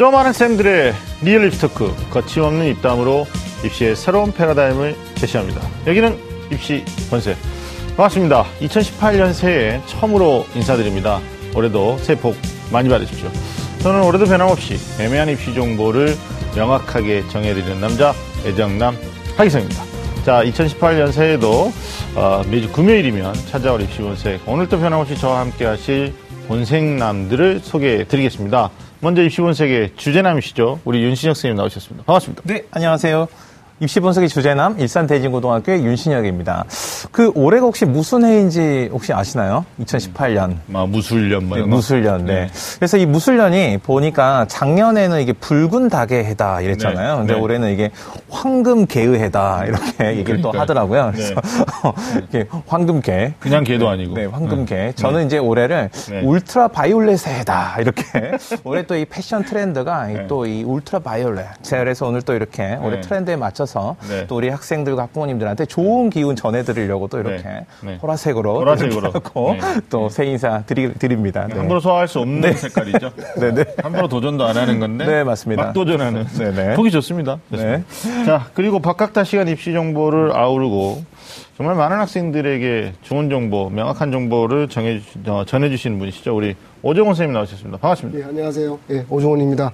좀 아는 쌤들의 real 입시 토크 거침없는 입담으로 입시의 새로운 패러다임을 제시합니다. 여기는 입시 본색 반갑습니다. 2018년 새해 처음으로 인사드립니다. 올해도 새해 복 많이 받으십시오. 저는 올해도 변함없이 애매한 입시 정보를 명확하게 정해드리는 남자 애정남 하기성입니다. 자, 2018년 새해도 어, 매주 금요일이면 찾아올 입시 본색 오늘도 변함없이 저와 함께 하실 본색남들을 소개해 드리겠습니다. 먼저 입시 본색의 주제남이시죠. 우리 윤신혁 선생님 나오셨습니다. 반갑습니다. 네, 안녕하세요. 입시 분석의 주제남 일산 대진고등학교의 윤신혁입니다. 그 올해가 혹시 무슨 해인지 혹시 아시나요? 2018년. 아, 무술년 뭐 네? 무술년. 네. 그래서 이 무술년이 보니까 작년에는 이게 붉은 닭의 해다 이랬잖아요. 네, 근데 네. 올해는 이게 황금 개의 해다 이렇게 얘기를 또 그러니까요. 하더라고요. 그래서 이게 황금 개. 그냥 개도 아니고. 네, 황금 개. 저는 이제 올해를 네. 울트라 바이올렛의 해다. 이렇게. 올해 또 이 패션 트렌드가 네. 또이 울트라 바이올렛. 제가 그래서 오늘 또 이렇게 올해 네. 트렌드에 맞춰서 네. 또 우리 학생들과 학부모님들한테 좋은 기운 전해드리려고 또 이렇게 네. 네. 보라색으로, 보라색으로. 하고 네. 또새 인사 드리, 드립니다. 네. 함부로 소화할 수 없는 색깔이죠. 네, 네. 함부로 도전도 안 하는 건데. 네, 맞습니다. 막 도전하는. 네, 네. 보기 좋습니다. 좋습니다. 자, 그리고 박학다 시간 입시 정보를 아우르고 정말 많은 학생들에게 좋은 정보, 명확한 정보를 정해, 어, 전해주시는 분이시죠. 우리 오정훈 선생님 나오셨습니다. 반갑습니다. 네, 안녕하세요. 예, 오종원입니다.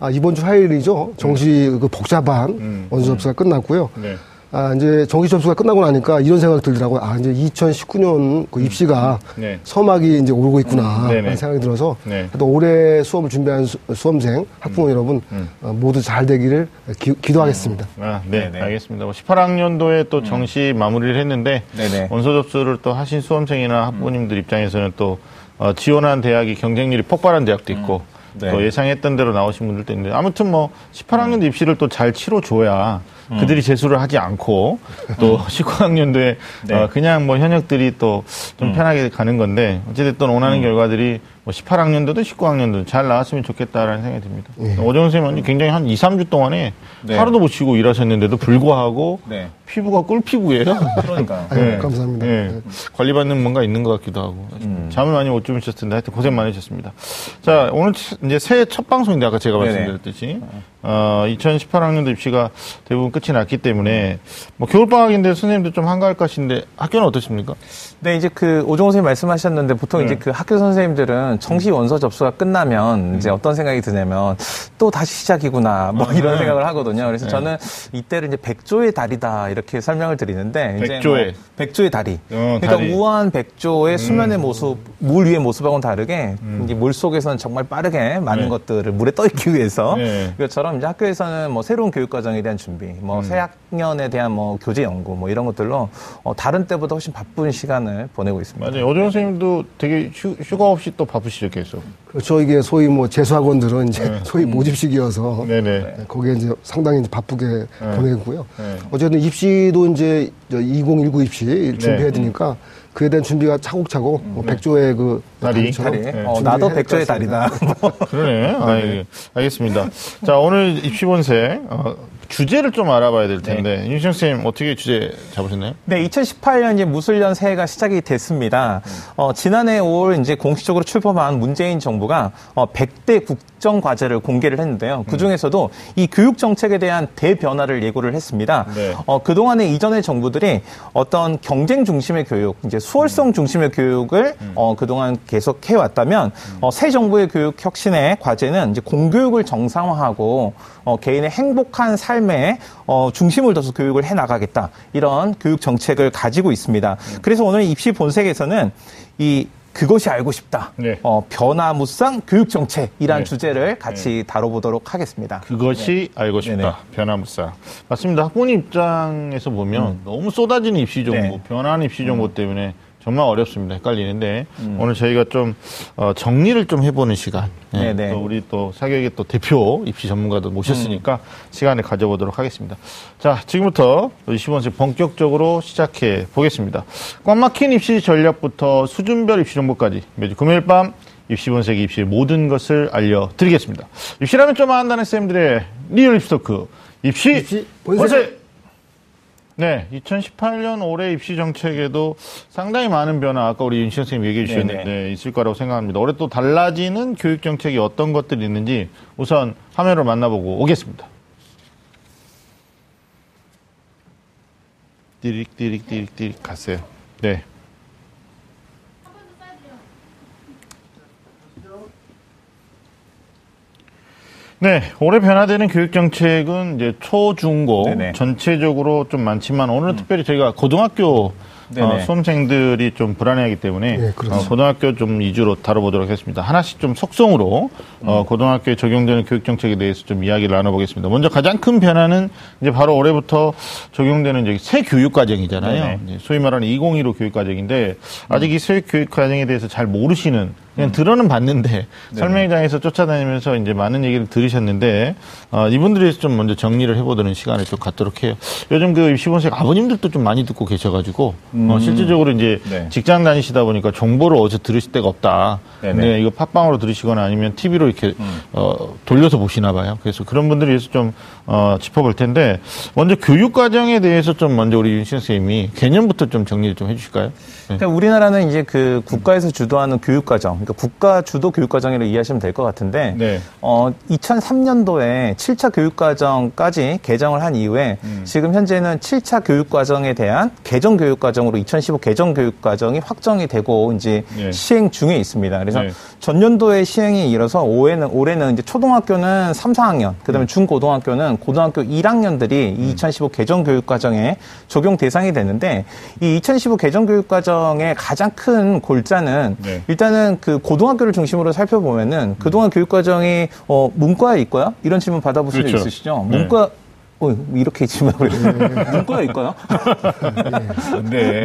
아, 이번 주 화요일이죠. 정시 그 복잡한 음. 원수 접수가 끝났고요. 네. 아, 이제 정시 접수가 끝나고 나니까 이런 생각이 들더라고요. 아, 이제 2019년 그 입시가 네. 서막이 이제 오르고 있구나. 음, 네네. 하는 생각이 들어서 네. 음. 또 올해 수업을 준비한 수, 수험생, 학부모 여러분 어, 모두 잘 되기를 기, 기도하겠습니다. 아, 네. 알겠습니다. 뭐 18학년도에 또 정시 마무리를 했는데 네네. 원서 접수를 또 하신 수험생이나 학부모님들 입장에서는 또 어, 지원한 대학이 경쟁률이 폭발한 대학도 있고 네. 또 예상했던 대로 나오신 분들도 있는데 아무튼 뭐 18학년도 입시를 또 잘 치러줘야 그들이 재수를 하지 않고 또 19학년도에 네. 어, 그냥 뭐 현역들이 또 좀 편하게 가는 건데 어쨌든 원하는 결과들이 뭐 18학년도도 19학년도도 잘 나왔으면 좋겠다라는 생각이 듭니다. 오정훈 선생님은 굉장히 한 2, 3주 동안에 네. 하루도 못 쉬고 일하셨는데도 불구하고 네. 피부가 꿀피부예요. 그러니까요. 아유, 감사합니다. 네. 네. 관리받는 뭔가 있는 것 같기도 하고. 잠을 많이 못 주무셨을 텐데 하여튼 고생 많으셨습니다. 자, 오늘 치- 이제 새해 첫 방송인데 아까 제가. 말씀드렸듯이, 어, 2018학년도 입시가 대부분 끝이 났기 때문에, 뭐 겨울방학인데 선생님도 좀 한가할 것인데 학교는 어떻습니까? 네, 이제 그 오종호 선생님 말씀하셨는데 보통 네. 이제 그 학교 선생님들은 정시 원서 접수가 끝나면 이제 어떤 생각이 드냐면 또 다시 시작이구나 뭐 이런 생각을 하거든요. 그래서 네. 저는 이때를 이제 백조의 달이다 이렇게 설명을 드리는데 백조의. 뭐 백조의 다리. 어, 그러니까 다리. 우아한 백조의 수면의 모습, 물 위의 모습하고는 다르게 이제 물 속에서는 정말 빠르게 많은 네. 것들을 물에 떠 있기 위해서 네. 이것처럼 이제 학교에서는 뭐 새로운 교육 과정에 대한 준비, 뭐 새 학년에 대한 뭐 교재 연구 뭐 이런 것들로 어, 다른 때보다 훨씬 바쁜 시간을 보내고 있습니다. 맞아요. 오정훈 선생님도 되게 휴, 휴가 없이 또 바쁘시죠, 계속. 그렇죠. 이게 소위 뭐 재수학원들은 이제 소위 모집식이어서 네네. 네, 거기에 이제 상당히 이제 바쁘게 보내고요. 네. 어쨌든 입시도 이제 2019 입시 준비해야 네. 되니까 그에 대한 준비가 차곡차곡 뭐 백조의 그 다리. 다리처럼 다리. 네. 어, 나도 백조의. 달이다. 그러네. 아, 예. 알겠습니다. 자, 오늘 입시본색, 어, 주제를 좀 알아봐야 될 텐데, 윤시영 선생님 어떻게 주제 잡으셨나요? 네, 2018년 이제 무술년 새해가 시작이 됐습니다. 어, 지난해 5월 이제 공식적으로 출범한 문재인 정부가 어, 100대 국 정 과제를 공개를 했는데요. 그 중에서도 이 교육 정책에 대한 대변화를 예고를 했습니다. 네. 어, 그동안의 이전의 정부들이 어떤 경쟁 중심의 교육, 이제 수월성 중심의 교육을 어, 그동안 계속 해왔다면 어, 새 정부의 교육 혁신의 과제는 이제 공교육을 정상화하고 어, 개인의 행복한 삶에 어, 중심을 둬서 교육을 해 나가겠다 이런 교육 정책을 가지고 있습니다. 그래서 오늘 입시 본색에서는 이 그것이 알고 싶다. 네. 어, 변화무쌍 교육 정책이란 네. 주제를 같이 다뤄보도록 하겠습니다. 그것이 알고 싶다. 네네. 변화무쌍. 맞습니다. 학부모 입장에서 보면 너무 쏟아지는 입시 정보, 네. 변화하는 입시 정보 때문에 정말 어렵습니다. 헷갈리는데 오늘 저희가 좀 어, 정리를 좀 해보는 시간. 예, 네네. 또 우리 또 사교육의 또 대표 입시 전문가도 모셨으니까 시간을 가져보도록 하겠습니다. 자, 지금부터 20원씩 본격적으로 시작해 보겠습니다. 꽉 막힌 입시 전략부터 수준별 입시 정보까지 매주 금요일 밤 입시 본색의 입시의 모든 것을 알려드리겠습니다. 입시라면 좀 안다는 쌤들의 real 입시 토크 입시, 입시 본색. 본색. 네, 2018년 올해 입시 정책에도 상당히 많은 변화, 아까 우리 윤시영 선생님 얘기해 주셨는데 네네. 있을 거라고 생각합니다. 올해 또 달라지는 교육 정책이 어떤 것들이 있는지 우선 화면으로 만나보고 오겠습니다. 띠릭 띠릭 띠릭 띠릭 갔어요. 네. 네, 올해 변화되는 교육 정책은 이제 초, 중, 고 네네. 전체적으로 좀 많지만 오늘은 특별히 저희가 고등학교. 어, 수험생들이 좀 불안해하기 때문에 네. 어, 고등학교 좀 위주로 다뤄보도록 하겠습니다. 하나씩 좀 속성으로 어, 고등학교에 적용되는 교육 정책에 대해서 좀 이야기를 나눠보겠습니다. 먼저 가장 큰 변화는 이제 바로 올해부터 적용되는 이제 새 교육 과정이잖아요. 소위 말하는 201호 교육 과정인데 아직 이 새 교육 과정에 대해서 잘 모르시는 그냥 들어는 봤는데 설명장에서 쫓아다니면서 이제 많은 얘기를 들으셨는데 어, 이분들에서 좀 먼저 정리를 해보도록 시간을 좀 갖도록 해요. 요즘 그 입시본색 아버님들도 좀 많이 듣고 계셔가지고 어, 실질적으로 이제 네. 직장 다니시다 보니까 정보를 어디서 들으실 데가 없다. 네네. 근데 이거 팟빵으로 들으시거나 아니면 TV로 이렇게 어, 돌려서 보시나 봐요. 그래서 그런 분들을 위해서 좀 어, 짚어볼 텐데 먼저 교육 과정에 대해서 좀 먼저 우리 윤신 선생님이 개념부터 좀 정리를 좀 해주실까요? 네. 그러니까 우리나라는 이제 그 국가에서 주도하는 교육 과정, 그러니까 국가 주도 교육 과정이라고 이해하시면 될 것 같은데, 네. 어, 2003년도에 7차 교육 과정까지 개정을 한 이후에 음. 지금 현재는 7차 교육 과정에 대한 개정 교육 과정 으로 2015 개정 교육 과정이 확정이 되고 이제 네. 시행 중에 있습니다. 그래서 네. 전년도에 시행이 이뤄서 올해는, 올해는 이제 초등학교는 3, 4학년, 그 음. 다음에 중고등학교는 고등학교 1학년들이 이2015 개정 교육 과정에 적용 대상이 되는데 이 2015 개정 교육 과정의 가장 큰 골자는 네. 일단은 그 고등학교를 중심으로 살펴보면은 그동안 교육 과정이 어, 문과에 있고요? 이런 질문 받아볼 수도 그렇죠. 있으시죠? 네. 문과, 어, 이렇게 질문을 문과에 있고요? 네.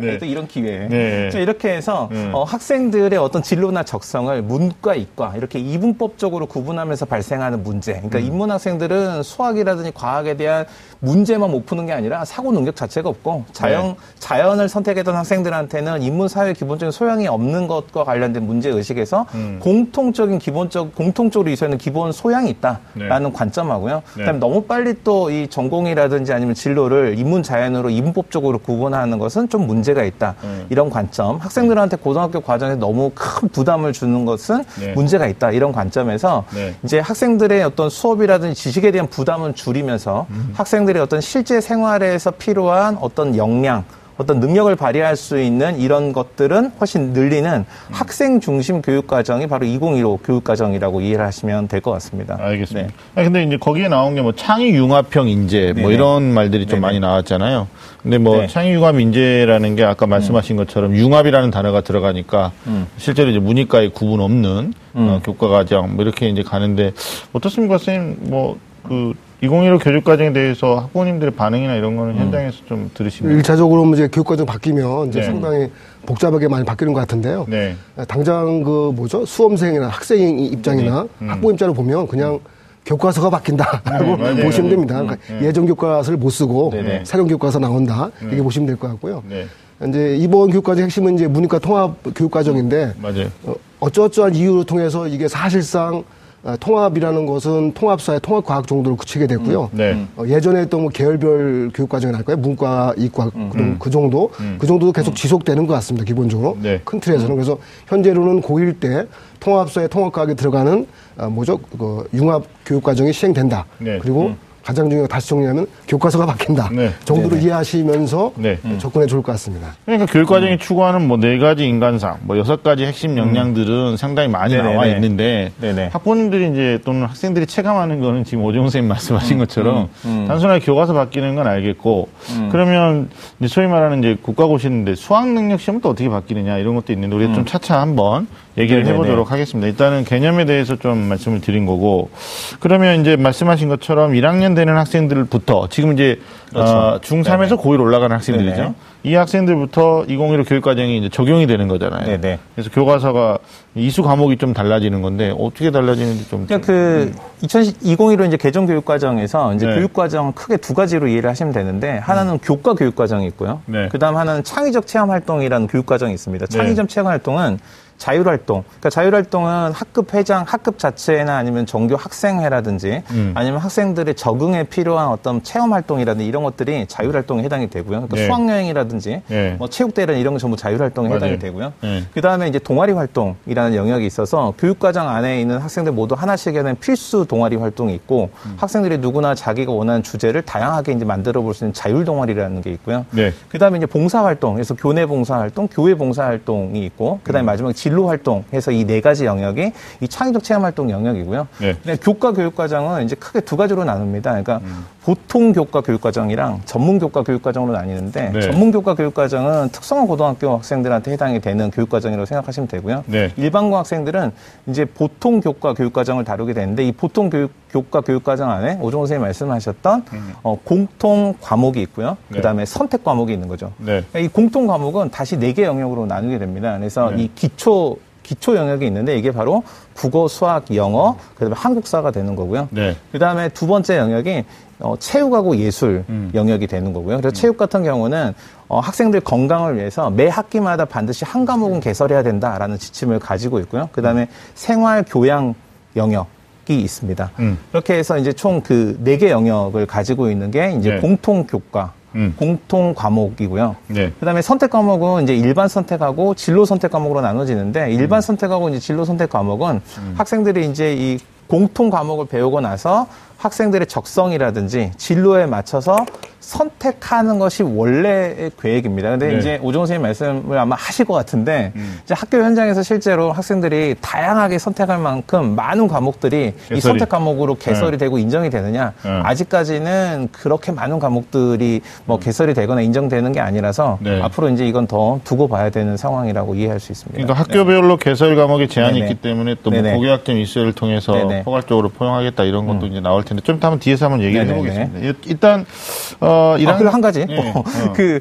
네. 또 이런 기회에. 네. 자, 이렇게 해서 음. 어, 학생들의 어떤 진로나 적성을 문과, 이과 이렇게 이분법적으로 구분하면서 발생하는 문제. 그러니까 음. 인문 학생들은 수학이라든지 과학에 대한 문제만 못 푸는 게 아니라 사고 능력 자체가 없고 자연 네. 자연을 선택했던 학생들한테는 인문 사회 기본적인 소양이 없는 것과 관련된 문제 의식에서 음. 공통적인 기본적 공통적으로 있어야 하는 기본 소양이 있다라는 관점하고요. 네. 그다음에 너무 빨리 또 이 전공이라든지 아니면 진로를 인문 자연으로 인문법적으로 구분하는 것은 좀 문제가 있다. 음. 이런 관점. 학생들한테 고등학교 과정에서 너무 큰 부담을 주는 것은 네. 문제가 있다. 이런 관점에서 네. 이제 학생들의 어떤 수업이라든지 지식에 대한 부담은 줄이면서 음. 학생들의 어떤 실제 생활에서 필요한 어떤 역량 어떤 능력을 발휘할 수 있는 이런 것들은 훨씬 늘리는 음. 학생 중심 교육 과정이 바로 2015 교육 과정이라고 이해를 하시면 될 것 같습니다. 알겠습니다. 네. 아니, 근데 이제 거기에 나온 게 뭐 창의 융합형 인재 뭐 네네. 이런 말들이 좀 네네. 많이 나왔잖아요. 근데 뭐 네. 창의 융합 인재라는 게 아까 말씀하신 것처럼 융합이라는 단어가 들어가니까 음. 실제로 이제 문이과에 구분 없는 어, 교과 과정 뭐 이렇게 이제 가는데 어떻습니까, 선생님? 뭐그 2015 교육 과정에 대해서 학부모님들의 반응이나 이런 거는 현장에서 좀 들으시면 일차적으로 이제 교육과정 바뀌면 이제 네. 상당히 복잡하게 많이 바뀌는 것 같은데요. 네. 당장 그 뭐죠 수험생이나 학생 입장이나 학부모 입장을 보면 그냥 교과서가 바뀐다라고 네, 맞아요. 보시면 됩니다. 그러니까 예전 교과서를 못 쓰고. 새로운 교과서 나온다 이렇게 보시면 될 것 같고요. 네. 이제 이번 교육과정 핵심은 이제 문이과 통합 교육과정인데 맞아요. 어, 어쩌어쩌한 이유를 통해서 이게 사실상 어, 통합이라는 것은 통합사회 통합과학 정도로 그치게 됐고요. 네. 어, 예전에 또 뭐 계열별 교육과정이 날 거예요. 문과, 이과 그, 그 정도, 그 정도도 계속 지속되는 것 같습니다. 기본적으로 음. 네. 큰 틀에서는 그래서 현재로는 고1 때 통합사회 통합과학에 들어가는 아, 뭐죠? 그 융합 교육과정이 시행된다. 네. 그리고 가장 중요한 거 다시 정리하면 교과서가 바뀐다. 네. 정도로 이해하시면서 네. 접근해 좋을 것 같습니다. 그러니까 교육 과정이 추구하는 뭐 네 가지 인간상, 뭐 여섯 가지 핵심 역량들은 상당히 많이 네네네. 나와 있는데 네네. 학부모님들이 이제 또는 학생들이 체감하는 거는 지금 오정훈 선생님 말씀하신 것처럼 단순하게 교과서 바뀌는 건 알겠고 그러면 이제 소위 말하는 이제 국가고시인데 수학 능력 시험은 또 어떻게 바뀌느냐 이런 것도 있는데 우리가 좀 차차 한번 얘기를 네네네. 해보도록 하겠습니다. 일단은 개념에 대해서 좀 말씀을 드린 거고 그러면 이제 말씀하신 것처럼 1학년 되는 학생들부터 지금 이제 어, 중3에서 고1 올라가는 학생들이죠. 네네. 이 학생들부터 2015 교육과정이 이제 적용이 되는 거잖아요. 네네. 그래서 교과서가 이수 과목이 좀 달라지는 건데 어떻게 달라지는지 좀. 그러니까 그 2015로 이제 개정 교육 과정에서 이제 네. 교육 과정 크게 두 가지로 이해를 하시면 되는데 하나는 교과 교육 과정이 있고요. 네. 그다음 하나는 창의적 체험 활동이라는 교육 과정이 있습니다. 네. 창의적 체험 활동은 자율활동. 그러니까 자율활동은 학급 회장, 학급 자체나 아니면 정규 학생회라든지 음. 아니면 학생들의 적응에 필요한 어떤 체험 활동이라든지 이런 것들이 자율활동에 해당이 되고요. 그러니까 네. 수학여행이라든지 네. 뭐 체육대회나 이런 건 전부 자율활동에. 해당이 되고요. 네. 그 다음에 이제 동아리 활동이라는 영역이 있어서 교육과정 안에 있는 학생들 모두 하나씩 하는 필수 동아리 활동이 있고 음. 학생들이 누구나 자기가 원하는 주제를 다양하게 이제 만들어 볼 수 있는 자율 동아리라는 게 있고요. 네. 그 다음에 이제 봉사활동, 그래서 교내 봉사활동, 교회 봉사활동이 있고, 그 음. 다음에 마지막에 진로 활동 해서 이 네 가지 영역이 이 창의적 체험 활동 영역이고요. 네. 교과 교육과정은 이제 크게 두 가지로 나눕니다. 그러니까 음. 보통 교과 교육과정이랑 전문 교과 교육과정으로 나뉘는데, 네. 전문 교과 교육과정은 특성화 고등학교 학생들한테 해당이 되는 교육과정이라고 생각하시면 되고요. 네. 일반고 학생들은 이제 보통 교과 교육과정을 다루게 되는데, 이 보통 교육, 교과 교육과정 안에 오종호 선생님 말씀하셨던 어, 공통 과목이 있고요. 음. 네. 그 다음에 선택 과목이 있는 거죠. 네. 이 공통 과목은 다시 네 개 영역으로 나누게 됩니다. 그래서 네. 이 기초 기초 영역이 있는데 이게 바로 국어, 수학, 영어, 그다음에 한국사가 되는 거고요. 네. 그다음에 두 번째 영역이 어, 체육하고 예술 음. 영역이 되는 거고요. 그래서 체육 같은 경우는 어, 학생들 건강을 위해서 매 학기마다 반드시 한 과목은 개설해야 된다라는 지침을 가지고 있고요. 그다음에 생활 교양 영역. 이 있습니다. 음. 이렇게 해서 이제 총 그 네 개 영역을 가지고 있는 게 이제 네. 공통 교과, 음. 공통 과목이고요. 네. 그다음에 선택 과목은 이제 일반 선택하고 진로 선택 과목으로 나눠지는데 일반 음. 선택하고 이제 진로 선택 과목은 학생들이 이제 이 공통 과목을 배우고 나서 학생들의 적성이라든지 진로에 맞춰서 선택하는 것이 원래의 계획입니다. 근데 네. 이제 오종호 선생님 말씀을 아마 하실 것 같은데 음. 이제 학교 현장에서 실제로 학생들이 다양하게 선택할 만큼 많은 과목들이 이 개설이. 선택 과목으로 개설이 되고 인정이 되느냐 네. 아직까지는 그렇게 많은 과목들이 뭐 개설이 되거나 인정되는 게 아니라서 네. 앞으로 이제 이건 더 두고 봐야 되는 상황이라고 이해할 수 있습니다. 그러니까 학교별로 개설 과목에 제한이. 있기 때문에 또뭐 네네. 고교학점 이슈를 통해서. 포괄적으로 포용하겠다 이런 것도 이제 나올 텐데 좀 이따 한번 뒤에서 한번 얘기를 네네네. 해보겠습니다. 일- 일단 어 아, 이런 그리고 한 가지. 예, 어, 어. 그,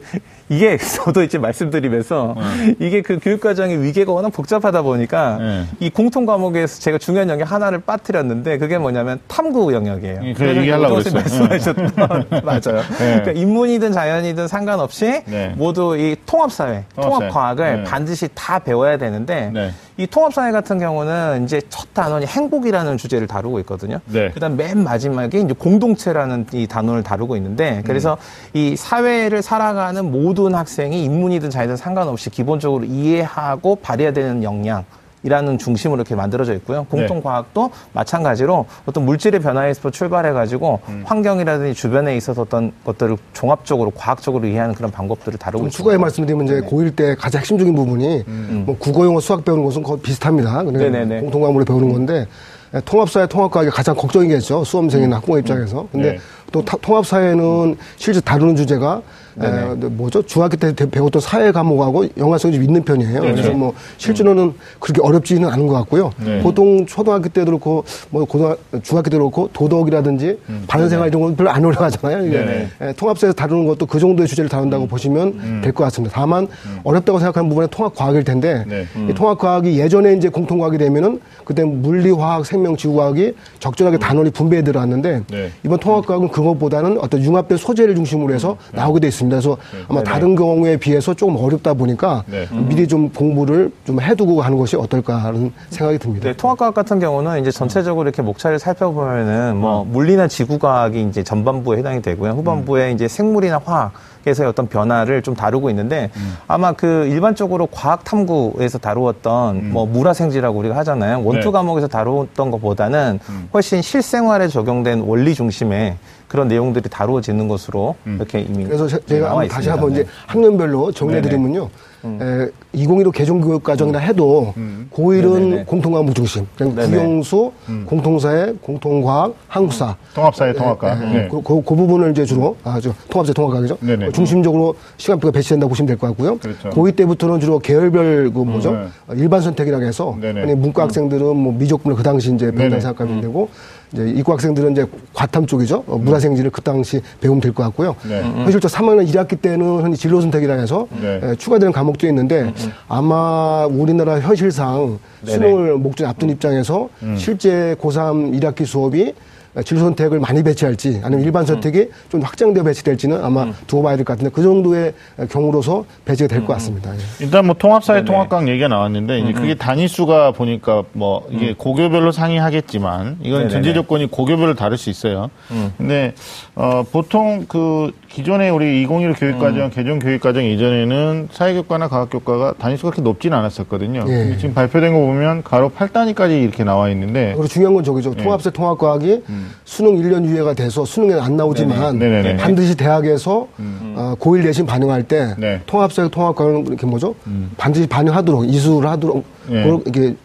이게 저도 이제 말씀드리면서 이게 그 교육 과정의 위계가 워낙 복잡하다 보니까 예. 이 공통 과목에서 제가 중요한 영역 하나를 빠뜨렸는데 그게 뭐냐면 탐구 영역이에요. 예, 그래 얘기하려고 그랬어요. 말씀하셨던 맞아요. 그러니까 인문이든 자연이든 상관없이 네. 모두 이 통합 사회, 통합사회. 통합과학을 네. 반드시 다 배워야 되는데 네. 이 통합사회 같은 경우는 이제 첫 단원이 행복이라는 주제를 다루고 있거든요. 네. 그다음 맨 마지막에 이제 공동체라는 이 단어를 다루고 있는데 그래서 이 사회를 살아가는 모든 학생이 인문이든 자이든 상관없이 기본적으로 이해하고 발휘해야 되는 역량. 이라는 중심으로 이렇게 만들어져 있고요. 공통과학도 마찬가지로 어떤 물질의 변화에서 출발해가지고 환경이라든지 주변에 있어서 어떤 것들을 종합적으로 과학적으로 이해하는 그런 방법들을 다루고 있습니다. 추가에 말씀드리면 이제 고1 때 가장 핵심적인 부분이 뭐 국어, 영어, 수학 배우는 것은 거의 비슷합니다. 그러니까 음. 네네네. 공통 과목으로 배우는 건데 예, 통합사회 통합과학이 가장 걱정이겠죠. 수험생이나 학부모 입장에서. 근데 네. 또 타- 통합사회는 실제 다루는 주제가 에, 뭐죠? 중학교 때 대- 배웠던 사회 과목하고 연관성이 좀 있는 편이에요. 네네. 그래서 뭐 실제로는 그렇게 어렵지는 않은 것 같고요. 네. 보통 초등학교 때도 그렇고 뭐 고등 중학교 때도 그렇고 도덕이라든지 바른생활 이런 건 별로 안 어려워하잖아요. 이게. 예, 통합사에서 다루는 것도 그 정도의 주제를 다룬다고 보시면 될 것 같습니다. 다만 어렵다고 생각하는 부분은 통합과학일 텐데 네. 이 통합과학이 예전에 이제 공통과학이 되면은 그때 물리 화학, 생명, 지구과학이 적절하게 단원이 분배해 들어왔는데 네. 이번 통합과학은 그것보다는 어떤 융합된 소재를 중심으로 해서 나오게 돼 있습니다. 그래서 아마 다른 경우에 비해서 조금 어렵다 보니까 네. 미리 좀 공부를 좀 해두고 하는 것이 어떨까 하는 생각이 듭니다. 네, 통합과학 같은 경우는 이제 전체적으로 이렇게 목차를 살펴보면은 뭐 물리나 지구과학이 이제 전반부에 해당이 되고요. 후반부에 이제 생물이나 화학 에서의 어떤 변화를 좀 다루고 있는데 아마 그 일반적으로 과학 탐구에서 다루었던 뭐 물화생지라고 우리가 하잖아요. 원투 네. 과목에서 다루었던 것보다는 훨씬 실생활에 적용된 원리 중심의 그런 내용들이 다루어지는 것으로 이렇게 이미 그래서 제- 네, 제가 다시 있습니다. 한번 네. 이제 학년별로 정리해 드리면요. 에, 2015 개정 교육 과정이라 해도 고1은 네네네. 공통과목 중심. 국영수, 공통사회, 공통과학, 한국사. 통합사회 통합과. 예, 네. 그, 그, 그 부분을 이제 주로 아주 통합사 통합과학이죠. 네네. 어, 중심적으로 시간표가 배치된다고 보시면 될 것 같고요. 그렇죠. 고2 때부터는 주로 계열별 그 뭐죠? 네. 어, 일반 선택이라고 해서 네네. 문과 학생들은 뭐 미적분을 그 당시 이제 네네. 배운다고 생각하면 되고 이제 이과 학생들은 이제 과탐 쪽이죠. 어, 물화생지를 그 당시 배우면 될 것 같고요. 네. 사실 저 3학년 1학기 때는 진로 선택이라 해서 네. 에, 추가되는 과목 도 있는데 아마 우리나라 현실상 네네. 수능을 목전 앞둔 입장에서 실제 고3 1학기 수업이 진로 선택을 많이 배치할지 아니면 일반 선택이 좀 확장되어 배치될지는 아마 음. 두고 봐야 될 것 같은데 그 정도의 경우로서 배치가 될 것 같습니다. 예. 일단 뭐 통합사회 네네. 통합강 얘기가 나왔는데 이제 그게 단위수가 보니까 뭐 이게 고교별로 상이하겠지만 이건. 전제 조건이 고교별로 다를 수 있어요. 근데 어 보통 그 기존에 우리 2015 교육과정 개정 교육과정 이전에는 사회교과나 과학교과가 단위수가 그렇게 높지는 않았었거든요. 예. 근데 지금 발표된 거 보면 가로 8단위까지 이렇게 나와 있는데 그리고 중요한 건 저기죠. 예. 통합세 통합과학이 수능 1년 유예가 돼서 수능에 안 나오지만 음. 네네. 네 네네. 반드시 대학에서 어, 고1 내신 반영할 때 네. 음. 통합세 통합과학은 이렇게 뭐죠? 반드시 반영하도록 이수를 하도록 예. 그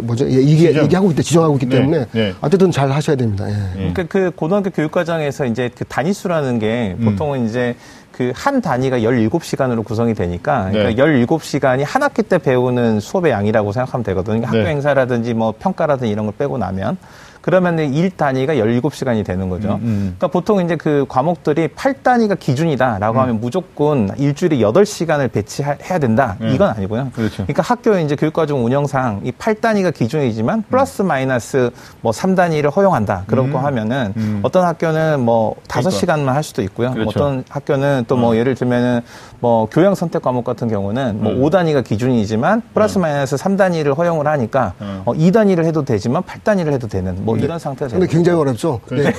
뭐죠? 예, 이게 지정. 얘기하고 있대 지정하고 있기 네. 때문에 네. 어쨌든 잘 하셔야 됩니다. 예. 그러니까 그 고등학교 교육과정에서 이제 그 단위수라는 게 음. 보통은 이제 그 한 단위가 17시간으로 구성이 되니까 네. 그러니까 17시간이 한 학기 때 배우는 수업의 양이라고 생각하면 되거든요. 학교 네. 행사라든지 뭐 평가라든지 이런 걸 빼고 나면 그러면 일 단위가 17시간이 되는 거죠. 음, 그러니까 보통 이제 그 과목들이 8단위가 기준이다라고 음. 하면 무조건 일주일에 8시간을 배치해야 된다. 네. 이건 아니고요. 그렇죠. 그러니까 학교 이제 교육과정 운영상 이 8단위가 기준이지만 플러스 마이너스 뭐 3단위를 허용한다. 그렇고 하면은 음. 어떤 학교는 뭐 그러니까. 5시간만 할 수도 있고요. 그렇죠. 어떤 학교는 또뭐 예를 들면은 뭐 교양 선택 과목 같은 경우는 뭐 음. 5단위가 기준이지만 플러스 마이너스 3단위를 허용을 하니까 음. 어 2단위를 해도 되지만 8단위를 해도 되는 뭐 이런 상태가 근데 굉장히 어렵죠. 네.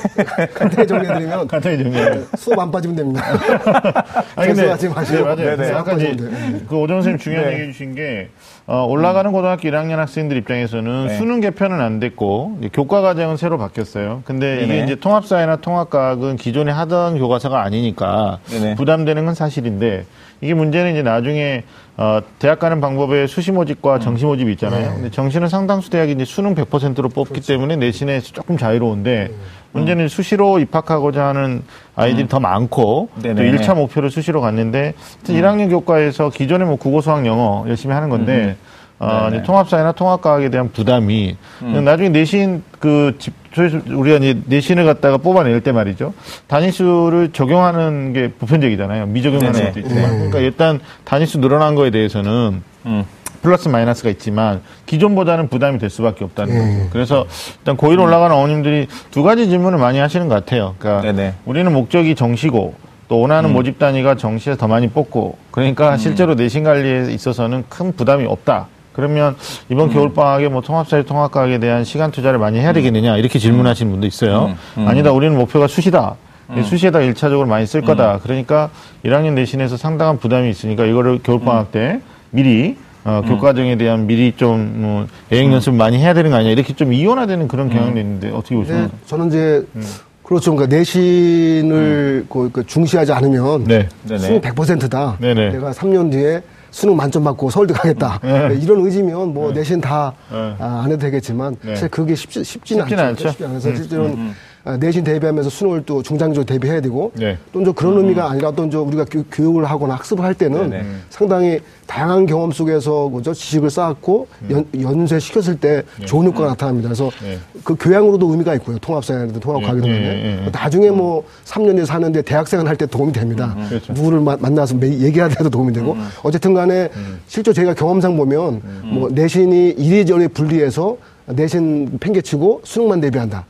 간단히 정리해드리면 간단히 정리해. 수업 안 빠지면 됩니다. 아니, 근데, 재수하지 마시고. 네, 맞아요. 네네. 아까 이제 돼요. 그 오정 선생님 중요한 네. 얘기 해 주신 게, 어, 올라가는 고등학교 1학년 학생들 입장에서는 네. 수능 개편은 안 됐고, 이제 교과 과정은 새로 바뀌었어요. 근데 이게 네네. 이제 통합사회나 통합과학은 기존에 하던 교과서가 아니니까 네네. 부담되는 건 사실인데, 이게 문제는 이제 나중에 어, 대학 가는 방법에 수시 모집과 정시 모집이 있잖아요. 근데 정시는 상당수 대학이 이제 수능 100%로 뽑기 때문에 내신에 조금 자유로운데 문제는 수시로 입학하고자 하는 아이들이 더 많고 또 네네. 1차 목표를 수시로 갔는데 하여튼 1학년 교과에서 기존에 뭐 국어, 수학, 영어 열심히 하는 건데 어, 네네. 이제 통합사회나 통합과학에 대한 부담이 나중에 내신 그 집, 우리가 이제 내신을 갖다가 뽑아낼 때 말이죠. 단위수를 적용하는 게 보편적이잖아요. 미적용하는 네네. 것도 있지만. 그러니까 일단 단위수 늘어난 거에 대해서는 음. 플러스 마이너스가 있지만 기존보다는 부담이 될 수밖에 없다는 예. 거죠. 그래서 일단 고1 올라가는 어머님들이 두 가지 질문을 많이 하시는 것 같아요. 그러니까 네네. 우리는 목적이 정시고 또 원하는 모집 단위가 정시에서 더 많이 뽑고 그러니까 실제로 내신 관리에 있어서는 큰 부담이 없다. 그러면 이번 겨울방학에 뭐 통합사회 통합과학에 대한 시간 투자를 많이 해야 되겠느냐 이렇게 질문하시는 분도 있어요. 아니다, 우리는 목표가 수시다. 수시에다 일차적으으로 많이 쓸 거다. 그러니까 1학년 내신에서 상당한 부담이 있으니까 이거를 겨울방학 때 미리 어, 교과정에 대한 미리 좀 뭐, 예행 연습 많이 해야 되는 거 아니냐 이렇게 좀 이원화되는 그런 경향도 있는데 어떻게 보시나요? 네, 저는 이제 그렇죠. 그러니까 내신을 그, 그 중시하지 않으면 네. 네네. 수능 100%다. 네네. 내가 3년 뒤에 수능 만점 받고 서울대 가겠다. 네. 이런 의지면 뭐 내신 다 네. 아, 안 해도 되겠지만 네. 사실 그게 쉽지, 쉽지는 쉽지는 않죠. 않죠. 쉽지 않아서 실제로는 아, 내신 대비하면서 수능을 또 중장기적으로 대비해야 되고 네. 또 이제 그런 의미가 아니라 또 우리가 교, 교육을 하거나 학습을 할 때는 네네. 상당히 다양한 경험 속에서 그죠 지식을 쌓았고 연, 연쇄시켰을 때 좋은 효과가 나타납니다. 그래서 네. 그 교양으로도 의미가 있고요. 통합사회든 통합과학이든 예, 간에 예, 예. 나중에 뭐 3년 에 사는데 대학생을 할때 도움이 됩니다. 그렇죠. 누구를 마- 만나서 매- 얘기할 때도 도움이 되고 어쨌든 간에 실제 제가 경험상 보면 뭐 내신이 이리저리 분리해서 내신 팽개치고 수능만 대비한다.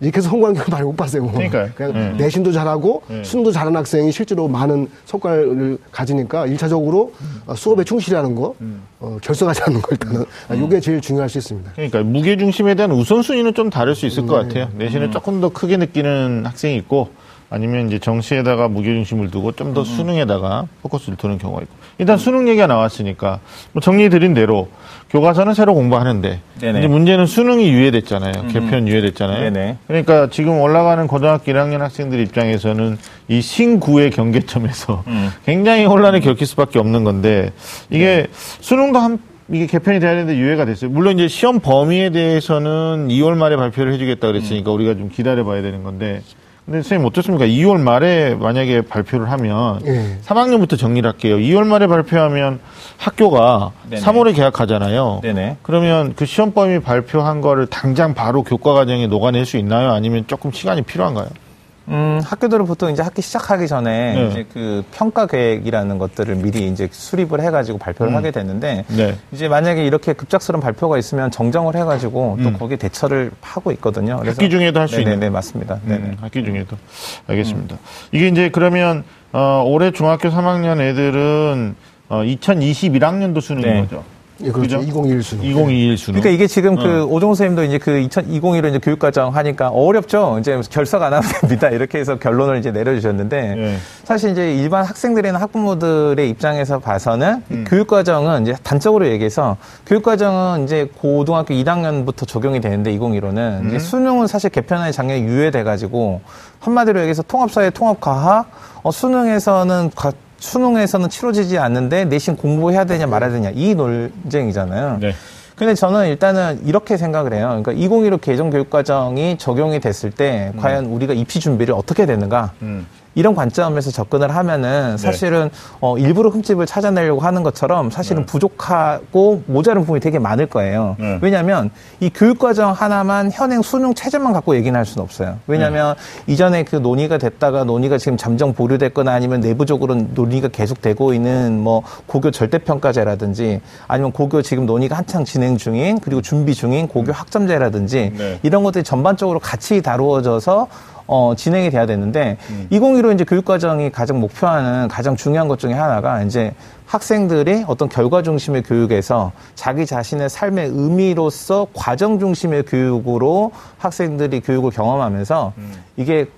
이렇게 해서 성공한 경우 많이 못 봤어요. 그러니까요. 그냥 네. 내신도 잘하고 수능도 잘하는 학생이 실제로 많은 성과를 가지니까 일차적으로 어, 수업에 충실하는 거, 어, 결석하지 않는 거 일단은 이게 제일 중요할 수 있습니다. 그러니까 무게 중심에 대한 우선순위는 좀 다를 수 있을 것 같아요. 내신을 조금 더 크게 느끼는 학생이 있고 아니면 이제 정시에다가 무게 중심을 두고 좀 더 수능에다가 포커스를 두는 경우가 있고 일단 수능 얘기가 나왔으니까 뭐 정리 드린 대로 교과서는 새로 공부하는데 네네. 이제 문제는 수능이 유예됐잖아요. 개편 유예됐잖아요. 네네. 그러니까 지금 올라가는 고등학교 1학년 학생들 입장에서는 이 신구의 경계점에서 굉장히 혼란을 겪을 수밖에 없는 건데 이게 수능도 한 이게 개편이 돼야 되는데 유예가 됐어요. 물론 이제 시험 범위에 대해서는 2월 말에 발표를 해주겠다 그랬으니까 우리가 좀 기다려봐야 되는 건데. 근데 선생님 어떻습니까? 2월 말에 만약에 발표를 하면 예. 3학년부터 정리를 할게요. 2월 말에 발표하면 학교가 네네. 3월에 개학하잖아요. 네네. 그러면 그 시험 범위 발표한 거를 당장 바로 교과 과정에 녹아낼 수 있나요? 아니면 조금 시간이 필요한가요? 음, 학교들은 보통 이제 학기 시작하기 전에 네. 이제 그 평가 계획이라는 것들을 미리 이제 수립을 해가지고 발표를 음. 하게 되는데 네. 이제 만약에 이렇게 급작스러운 발표가 있으면 정정을 해가지고 또 거기에 대처를 하고 있거든요. 그래서 음. 학기 중에도 할 수 있는. 맞습니다. 네네. 음, 학기 중에도. 알겠습니다. 이게 이제 그러면, 어, 올해 중학교 3학년 애들은, 어, 2021학년도 수능인 네. 거죠. 예, 그렇죠. 그죠? 2021 수능. 2021 수능. 그러니까 이게 지금 어. 그 오종호 선생님도 이제 그 2020으로 이제 교육과정 하니까 어렵죠. 이제 결석 안 하면 됩니다. 이렇게 해서 결론을 이제 내려주셨는데 예. 사실 이제 일반 학생들이나 학부모들의 입장에서 봐서는 이 음. 교육과정은 이제 단적으로 얘기해서 교육과정은 이제 고등학교 1학년부터 적용이 되는데 2015는 음. 이제 수능은 사실 개편안이 작년에 유예돼가지고 한마디로 얘기해서 통합사회 통합과학 어, 수능에서는 과- 수능에서는 치러지지 않는데 내신 공부해야 되냐 말아야 되냐 이 논쟁이잖아요. 네. 근데 저는 일단은 이렇게 생각을 해요. 그러니까 2015 개정 교육과정이 적용이 됐을 때 과연 우리가 입시 준비를 어떻게 되는가? 음. 이런 관점에서 접근을 하면은 사실은 어, 일부러 흠집을 찾아내려고 하는 것처럼 사실은 부족하고 모자른 부분이 되게 많을 거예요. 네. 왜냐하면 이 교육과정 하나만 현행 수능 체제만 갖고 얘기는 할 수는 없어요. 왜냐하면 이전에 그 논의가 됐다가 논의가 지금 잠정 보류됐거나 아니면 내부적으로 논의가 계속되고 있는 뭐 고교 절대평가제라든지 아니면 고교 지금 논의가 한창 진행 중인 그리고 준비 중인 고교 학점제라든지 네. 이런 것들이 전반적으로 같이 다루어져서 어, 진행이 돼야 되는데 음. 2015 이제 교육과정이 가장 목표하는 가장 중요한 것 중에 하나가 이제 학생들이 어떤 결과 중심의 교육에서 자기 자신의 삶의 의미로서 과정 중심의 교육으로 학생들이 교육을 경험하면서 음. 이게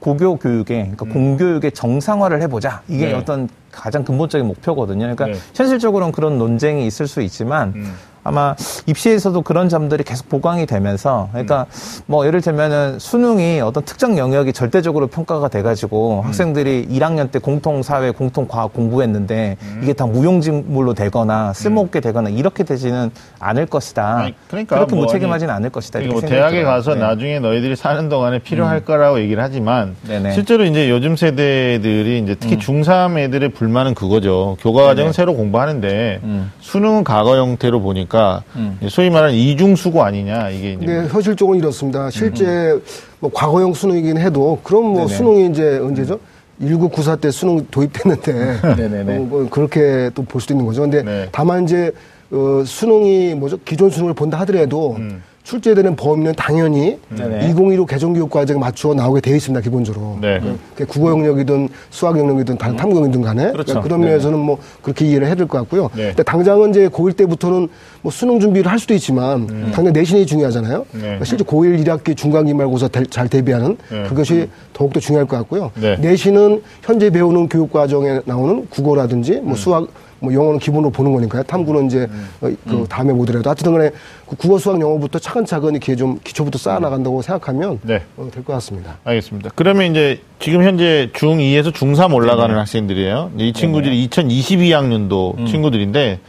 고교 교육의 그러니까 공교육의 정상화를 해보자 이게 네. 어떤 가장 근본적인 목표거든요. 그러니까 네. 현실적으로는 그런 논쟁이 있을 수 있지만 음. 아마 입시에서도 그런 점들이 계속 보강이 되면서 그러니까 음. 뭐 예를 들면은 수능이 어떤 특정 영역이 절대적으로 평가가 돼가지고 음. 학생들이 1학년 때 공통 사회, 공통 과학 공부했는데 음. 이게 다 무용지물로 되거나 쓸모없게 되거나 이렇게 되지는 않을 것이다. 아니, 그러니까 그렇게 뭐 무책임하지는 않을 것이다. 그러니까 뭐 이렇게 생각이 대학에 들어요. 가서 네. 나중에 너희들이 사는 동안에 필요할 거라고 얘기를 하지만 네네. 음. 실제로 이제 요즘 세대들이 이제 특히 중3 애들의 불만은 그거죠. 교과 과정은 네네. 새로 공부하는데 음. 수능은 과거 형태로 보니까 음. 소위 말하는 이중 수고 아니냐 이게 이제 근데 현실적으로 이렇습니다. 실제 뭐 과거형 수능이긴 해도 그럼 뭐 음. 네네. 수능이 이제 언제죠? 1994 때 수능 도입됐는데 네네네. 어, 뭐 그렇게 또 볼 수도 있는 거죠. 근데 네. 다만 이제 어, 수능이 뭐죠? 기존 수능을 본다 하더라도 출제되는 범위는 당연히 음. 네네. 2015 개정교육 과정에 맞추어 나오게 돼 있습니다. 기본적으로. 네. 그게 국어 영역이든 수학 영역이든 다른 탐구 영역이든 간에 음. 그렇죠. 그런 네. 면에서는 뭐 그렇게 이해를 해야 될 것 같고요. 네. 근데 당장은 이제 고1 때부터는 뭐 수능 준비를 할 수도 있지만 당장 내신이 중요하잖아요. 네. 그러니까 실제 고1 1학기 중간 기말고사 대- 잘 대비하는 네. 그것이 더욱더 중요할 것 같고요. 네. 내신은 현재 배우는 교육 과정에 나오는 국어라든지 뭐 수학 뭐 영어는 기본으로 보는 거니까요. 탐구는 이제 어, 그 다음에 보더라도 하여튼 간에 그 국어 수학 영어부터 차근차근 이렇게 좀 기초부터 쌓아 나간다고 생각하면 네. 될것 같습니다. 알겠습니다. 그러면 이제 지금 현재 중2에서 중3 올라가는 학생들이에요. 이 친구들이 2022학년도 친구들인데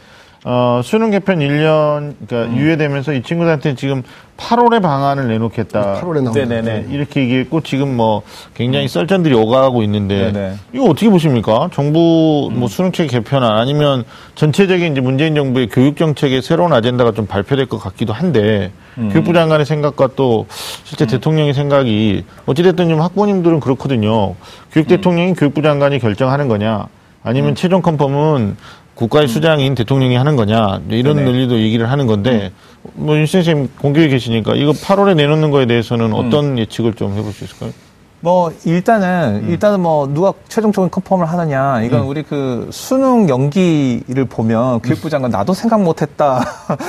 어, 수능 개편 1년 그러니까 유예되면서 이 친구들한테 지금 8월에 방안을 내놓겠다. 8월에 나오는 네네네. 이렇게 얘기했고 지금 뭐 굉장히 썰전들이 오가고 있는데 네네. 이거 어떻게 보십니까? 정부 뭐 수능책 개편안 아니면 전체적인 이제 문재인 정부의 교육 정책의 새로운 아젠다가 좀 발표될 것 같기도 한데 교육부 장관의 생각과 또 실제 대통령의 생각이 어찌됐든 좀 학부모님들은 그렇거든요. 교육 대통령이 교육부 장관이 결정하는 거냐 아니면 최종 컨펌은 국가의 수장인 대통령이 하는 거냐 이런 네네. 논리도 얘기를 하는 건데 뭐 윤 선생님 공교에 계시니까 이거 8월에 내놓는 거에 대해서는 어떤 예측을 좀 해볼 수 있을까요? 뭐 일단은 음. 일단은 뭐 누가 최종적인 컨펌을 하느냐 이건 우리 그 수능 연기를 보면 교육부 장관 나도 생각 못했다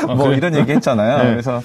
뭐 아, 그래? 이런 얘기 했잖아요. 네. 그래서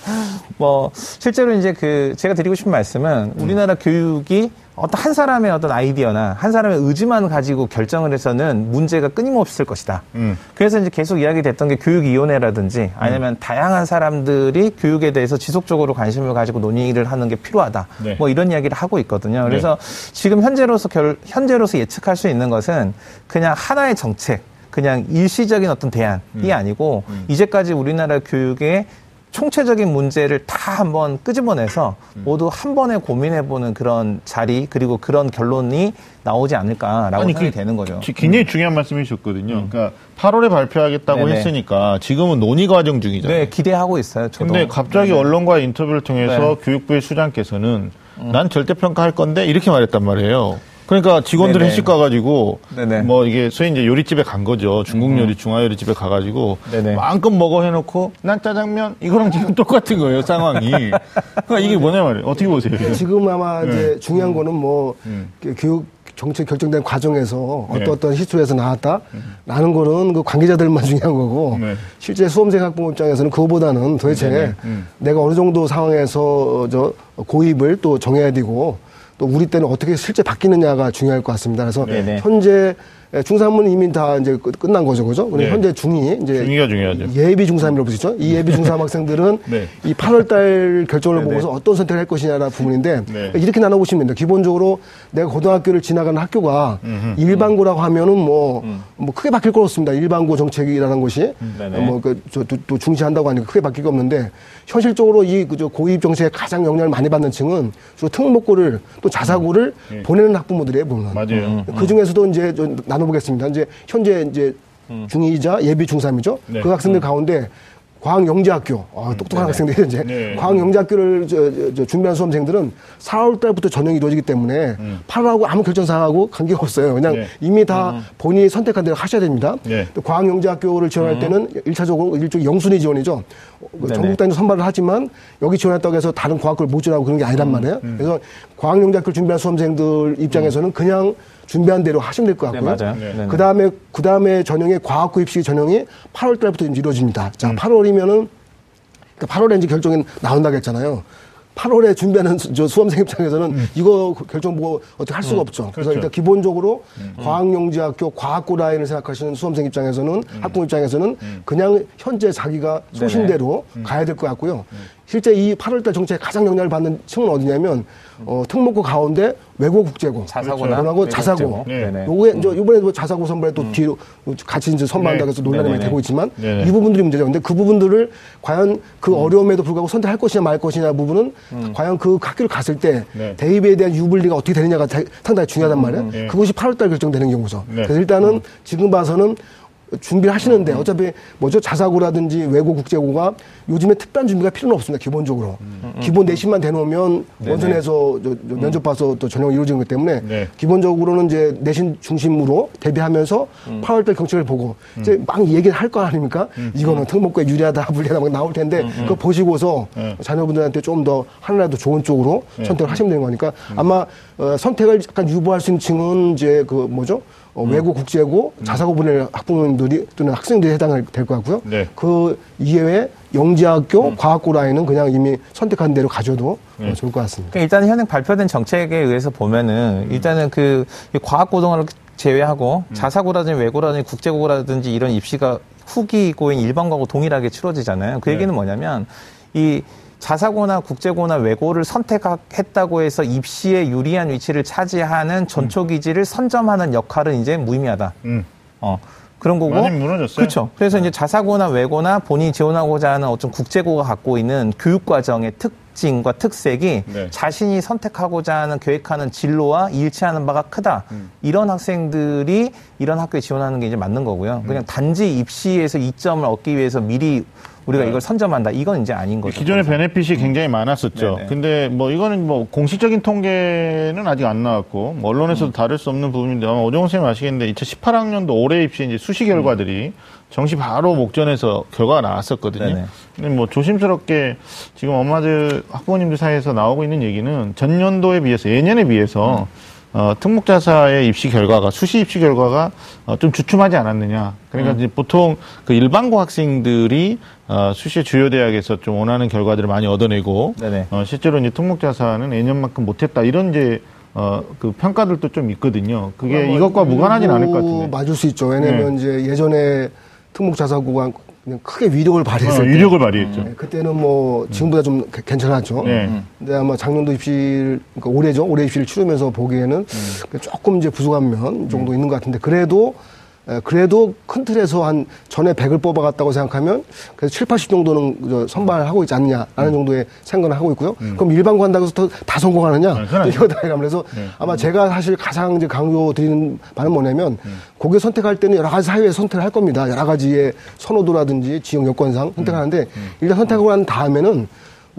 뭐 실제로 이제 그 제가 드리고 싶은 말씀은 음. 우리나라 교육이 어떤 한 사람의 어떤 아이디어나 한 사람의 의지만 가지고 결정을 해서는 문제가 끊임없을 것이다. 음. 그래서 이제 계속 이야기됐던 게 교육위원회라든지 아니면 다양한 사람들이 교육에 대해서 지속적으로 관심을 가지고 논의를 하는 게 필요하다. 네. 뭐 이런 이야기를 하고 있거든요. 그래서 지금 현재로서 결, 현재로서 예측할 수 있는 것은 그냥 하나의 정책, 그냥 일시적인 어떤 대안이 음. 아니고 이제까지 우리나라 교육의 총체적인 문제를 다 한번 끄집어내서 음. 모두 한 번에 고민해보는 그런 자리 그리고 그런 결론이 나오지 않을까라고 아니, 생각이 그- 되는 거죠. 지- 굉장히 중요한 말씀해 주셨거든요. 그러니까 8월에 발표하겠다고 음. 네네. 했으니까 지금은 논의 과정 중이잖아요. 네, 기대하고 있어요. 저도. 근데 갑자기 네네. 언론과의 인터뷰를 통해서 네. 교육부의 수장께서는 난 절대 평가할 건데 이렇게 말했단 말이에요. 그러니까 직원들이 네네. 회식 가가지고 네네. 뭐 이게 소위 이제 요리집에 간 거죠. 중국 요리, 중화 요리집에 가가지고 네네. 마음껏 먹어 해놓고 난 짜장면 이거랑 지금 똑같은 거예요 상황이. 그러니까 이게 뭐냐 말이에요. 어떻게 보세요? 이거? 지금 아마 이제 네. 중요한 거는 뭐 음. 그 교육 정책 결정된 과정에서 네. 어떤 어떤 시초에서 나왔다라는 거는 그 관계자들만 중요한 거고 네. 실제 수험생 학부모 입장에서는 그거보다는 도대체. 음. 내가 어느 정도 상황에서 저 고입을 또 정해야 되고 또 우리 때는 어떻게 실제 바뀌느냐가 중요할 것 같습니다. 그래서 네네. 현재 중삼은 이미 다 이제 끝- 끝난 거죠, 그죠? 그리고 네. 현재 중이 이제 중이가 중요하죠. 예비 중삼이라고 부르죠. 이 예비 중삼 학생들은 네. 이 8월달 결정을 네네. 보고서 어떤 선택을 할 것이냐라는 부분인데 네. 이렇게 나눠보시면 됩니다. 기본적으로 내가 고등학교를 지나가는 학교가 일반고라고 하면은 뭐, 뭐 크게 바뀔 거 없습니다. 일반고 정책이라는 것이 네네. 뭐그또 중시한다고 하니까 크게 바뀔 거 없는데 현실적으로 이 그저 고입 정책에 가장 영향을 많이 받는 층은 주로 특목고를 또 자사고를 보내는 학부모들이에요, 보면. 맞아요. 그 중에서도 이제 좀 나눠보겠습니다. 이제 현재 이제 중이자 예비 중삼이죠. 네. 그 학생들 가운데 과학영재학교, 아, 똑똑한 학생들이 이제 네. 과학영재학교를 저, 저, 저 준비한 수험생들은 4월 달부터 전형이 이루어지기 때문에 8월하고 아무 결정사항하고 관계가 없어요. 그냥 네. 이미 다 본인이 선택한 대로 하셔야 됩니다. 네. 또 과학영재학교를 지원할 때는 일차적으로 일종의 영순위 지원이죠. 네네. 전국 단위 선발을 하지만 여기 지원했다고 해서 다른 과학교를 못 지원하고 그런 게 아니란 말이에요. 그래서 과학영재학교 준비한 수험생들 입장에서는 그냥 준비한 대로 하시면 될것 네, 같고요. 맞아요. 네. 네네. 그 다음에 그 다음에 전형의 과학 구입식 전형이 8월 달부터 이루어집니다. 음. 자, 8월이면은 그러니까 8월에 이제 결정이 나온다고 했잖아요. 8월에 준비하는 수- 저 수험생 입장에서는 이거 결정 보고 어떻게 할 수가 없죠. 음. 그래서 그렇죠. 일단 기본적으로 과학영재학교 과학고 라인을 생각하시는 수험생 입장에서는 음. 학부모 입장에서는 그냥 현재 자기가 소신대로 음. 가야 될 것 같고요. 실제 이 8월달 정책에 가장 영향을 받는 층은 어디냐면 어, 특목고 가운데 외고 국제고 자사고나 그러고 외고 자사고. 네. 요게 이제 이번에 뭐 자사고 선발에 또 뒤로 같이 이제 선발한다고 해서 논란이 많이. 되고 있지만 네네. 이 부분들이 문제죠. 근데 그 부분들을 과연 그 어려움에도 불구하고 선택할 것이냐 말 것이냐 부분은 과연 그 학교를 갔을 때 네. 대입에 대한 유불리가 어떻게 되느냐가 대- 상당히 중요하단 말이에요. 네. 그것이 8월달 결정되는 경우죠. 네. 그래서 일단은 지금 봐서는 준비를 하시는데 어차피 뭐죠? 자사고라든지 외고 국제고가 요즘에 특별한 준비가 필요는 없습니다 기본적으로. 기본 내신만 대놓으면 네네. 원선에서 저- 저 면접 봐서 또 전형이 이루어지는 것 때문에 네. 기본적으로는 이제 내신 중심으로 대비하면서 8월달 경책을 보고 이제 막 얘기를 할 거 아닙니까? 이거는 특목고에 유리하다 불리하다 막 나올 텐데 그거 보시고서 네. 자녀분들한테 좀 더 하나라도 좋은 쪽으로 선택을 하시면 되는 거니까 아마 어, 선택을 약간 유보할 수 있는 층은 이제 그 뭐죠? 어, 외고 국제고 자사고 보낼 학부모님들이 또는 학생들이 해당될 것 같고요. 네. 그 이외에 영재학교 과학고 라인은 그냥 이미 선택한 대로 가져도 어, 좋을 것 같습니다. 그러니까 일단 현행 발표된 정책에 의해서 보면은 일단은 그 과학고등어를 제외하고 자사고라든지 외고라든지 국제고라든지 이런 입시가 후기고인 일반고하고 동일하게 치러지잖아요. 그 네. 얘기는 뭐냐면 이 자사고나 국제고나 외고를 선택했다고 해서 입시에 유리한 위치를 차지하는 전초 기지를 선점하는 역할은 이제 무의미하다. 음. 어. 그런 거고. 많이 무너졌어요. 그렇죠. 그래서 이제 자사고나 외고나 본인이 지원하고자 하는 어떤 국제고가 갖고 있는 교육 과정의 특징과 특색이 네. 자신이 선택하고자 하는 계획하는 진로와 일치하는 바가 크다. 음. 이런 학생들이 이런 학교에 지원하는 게 이제 맞는 거고요. 그냥 단지 입시에서 이점을 얻기 위해서 미리 우리가 이걸 선점한다. 이건 이제 아닌 거죠. 네. 기존의 베네핏이 굉장히 많았었죠. 네네. 근데 뭐 이거는 뭐 공식적인 통계는 아직 안 나왔고 뭐 언론에서도 다룰 수 없는 부분인데 아마 오정훈 선생님 아시겠는데 2018학년도 올해 입시 이제 수시 결과들이 정시 바로 목전에서 결과가 나왔었거든요. 네네. 근데 뭐 조심스럽게 지금 엄마들 학부모님들 사이에서 나오고 있는 얘기는 전년도에 비해서 예년에 비해서 어, 특목자사의 입시 결과가 수시 입시 결과가 어, 좀 주춤하지 않았느냐. 그러니까 이제 보통 그 일반고 학생들이 어, 수시 주요 대학에서 좀 원하는 결과들을 많이 얻어내고 네네. 어, 실제로 이제 특목자사는 예년만큼 못했다 이런 이제 어, 그 평가들도 좀 있거든요. 그게 뭐 이것과 무관하진 않을 것 같은데. 맞을 수 있죠. 왜냐면 이제 예전에 특목 자사고가 그냥 크게 위력을 어, 발휘했을 때 위력을 발휘했죠. 네, 그때는 뭐 지금보다 좀 개- 괜찮았죠. 네. 근데 아마 작년도 입시를 그러니까 올해죠. 올해 입시를 치르면서 보기에는 조금 이제 부족한 면 정도 있는 것 같은데 그래도 에, 그래도 큰 틀에서 한 전에 100을 뽑아갔다고 생각하면 그래서 7, 80 정도는 저 선발하고 있지 않느냐라는 정도의 생각을 하고 있고요. 그럼 일반고 한다고 해서 더다 성공하느냐? 아, 그건 이거다 그래서 아마 제가 사실 가장 이제 강조드리는 바는 뭐냐면 고개 선택할 때는 여러 가지 사회에 선택을 할 겁니다. 여러 가지의 선호도라든지 지역 여건상 선택하는데 일단 선택하고 난 다음에는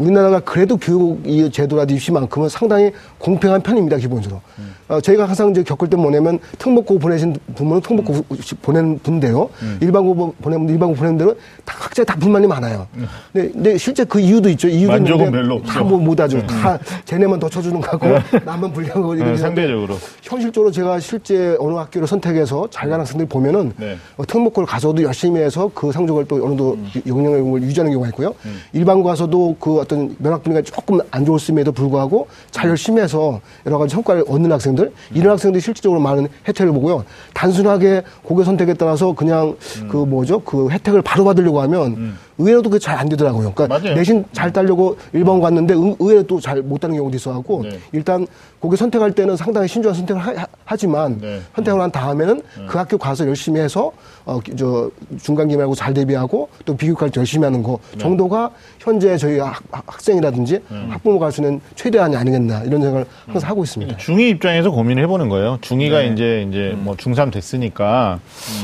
우리나라가 그래도 교육 이 제도라든지 입시만큼은 상당히 공평한 편입니다 기본적으로. 어, 저희가 항상 이제 겪을 때 뭐냐면 특목고 보내신 부모는 특목고 보낸 분인데요. 일반고 보내면 일반고 보낸 데는 다 각자 다 불만이 많아요. 근데, 근데 실제 그 이유도 있죠. 이유도 만족은 별로 없죠. 다뭐 못 하죠. 다 쟤네만 더 쳐주는 거고 나만 불리하고 네, 이런 상대적으로. 현실적으로 제가 실제 어느 학교를 선택해서 잘 가는 학생들 보면은 네. 어, 특목고를 가서도 열심히 해서 그 성적을 또 어느 정도 영향력을 유지하는 경우가 있고요. 일반고 가서도 그 어떤 면학 분위기가 조금 안 좋았음에도 불구하고 잘 열심히 해서 여러 가지 성과를 얻는 학생들 이런 학생들이 실질적으로 많은 혜택을 보고요. 단순하게 고교 선택에 따라서 그냥 그 뭐죠 그 혜택을 바로 받으려고 하면 의외로도 그게 잘안 되더라고요. 그러니까 맞아요. 내신 잘 따려고 일반 갔는데 의- 의외로 또 잘 못 따는 경우도 있어갖고 네. 일단 고교 선택할 때는 상당히 신중한 선택을 하, 지만 네. 선택을 한 다음에는 그 학교 가서 열심히 해서 어, 저 중간 기 말고 잘 대비하고 또때 열심히 하는 거 네. 정도가 현재 저희 학, 생이라든지 학부모가 할 수 있는 최대한이 아니겠나 이런 생각을 항상 하고 있습니다. 중이 입장에서 고민을 해보는 거예요. 중이가 이제 이제 뭐 중3 됐으니까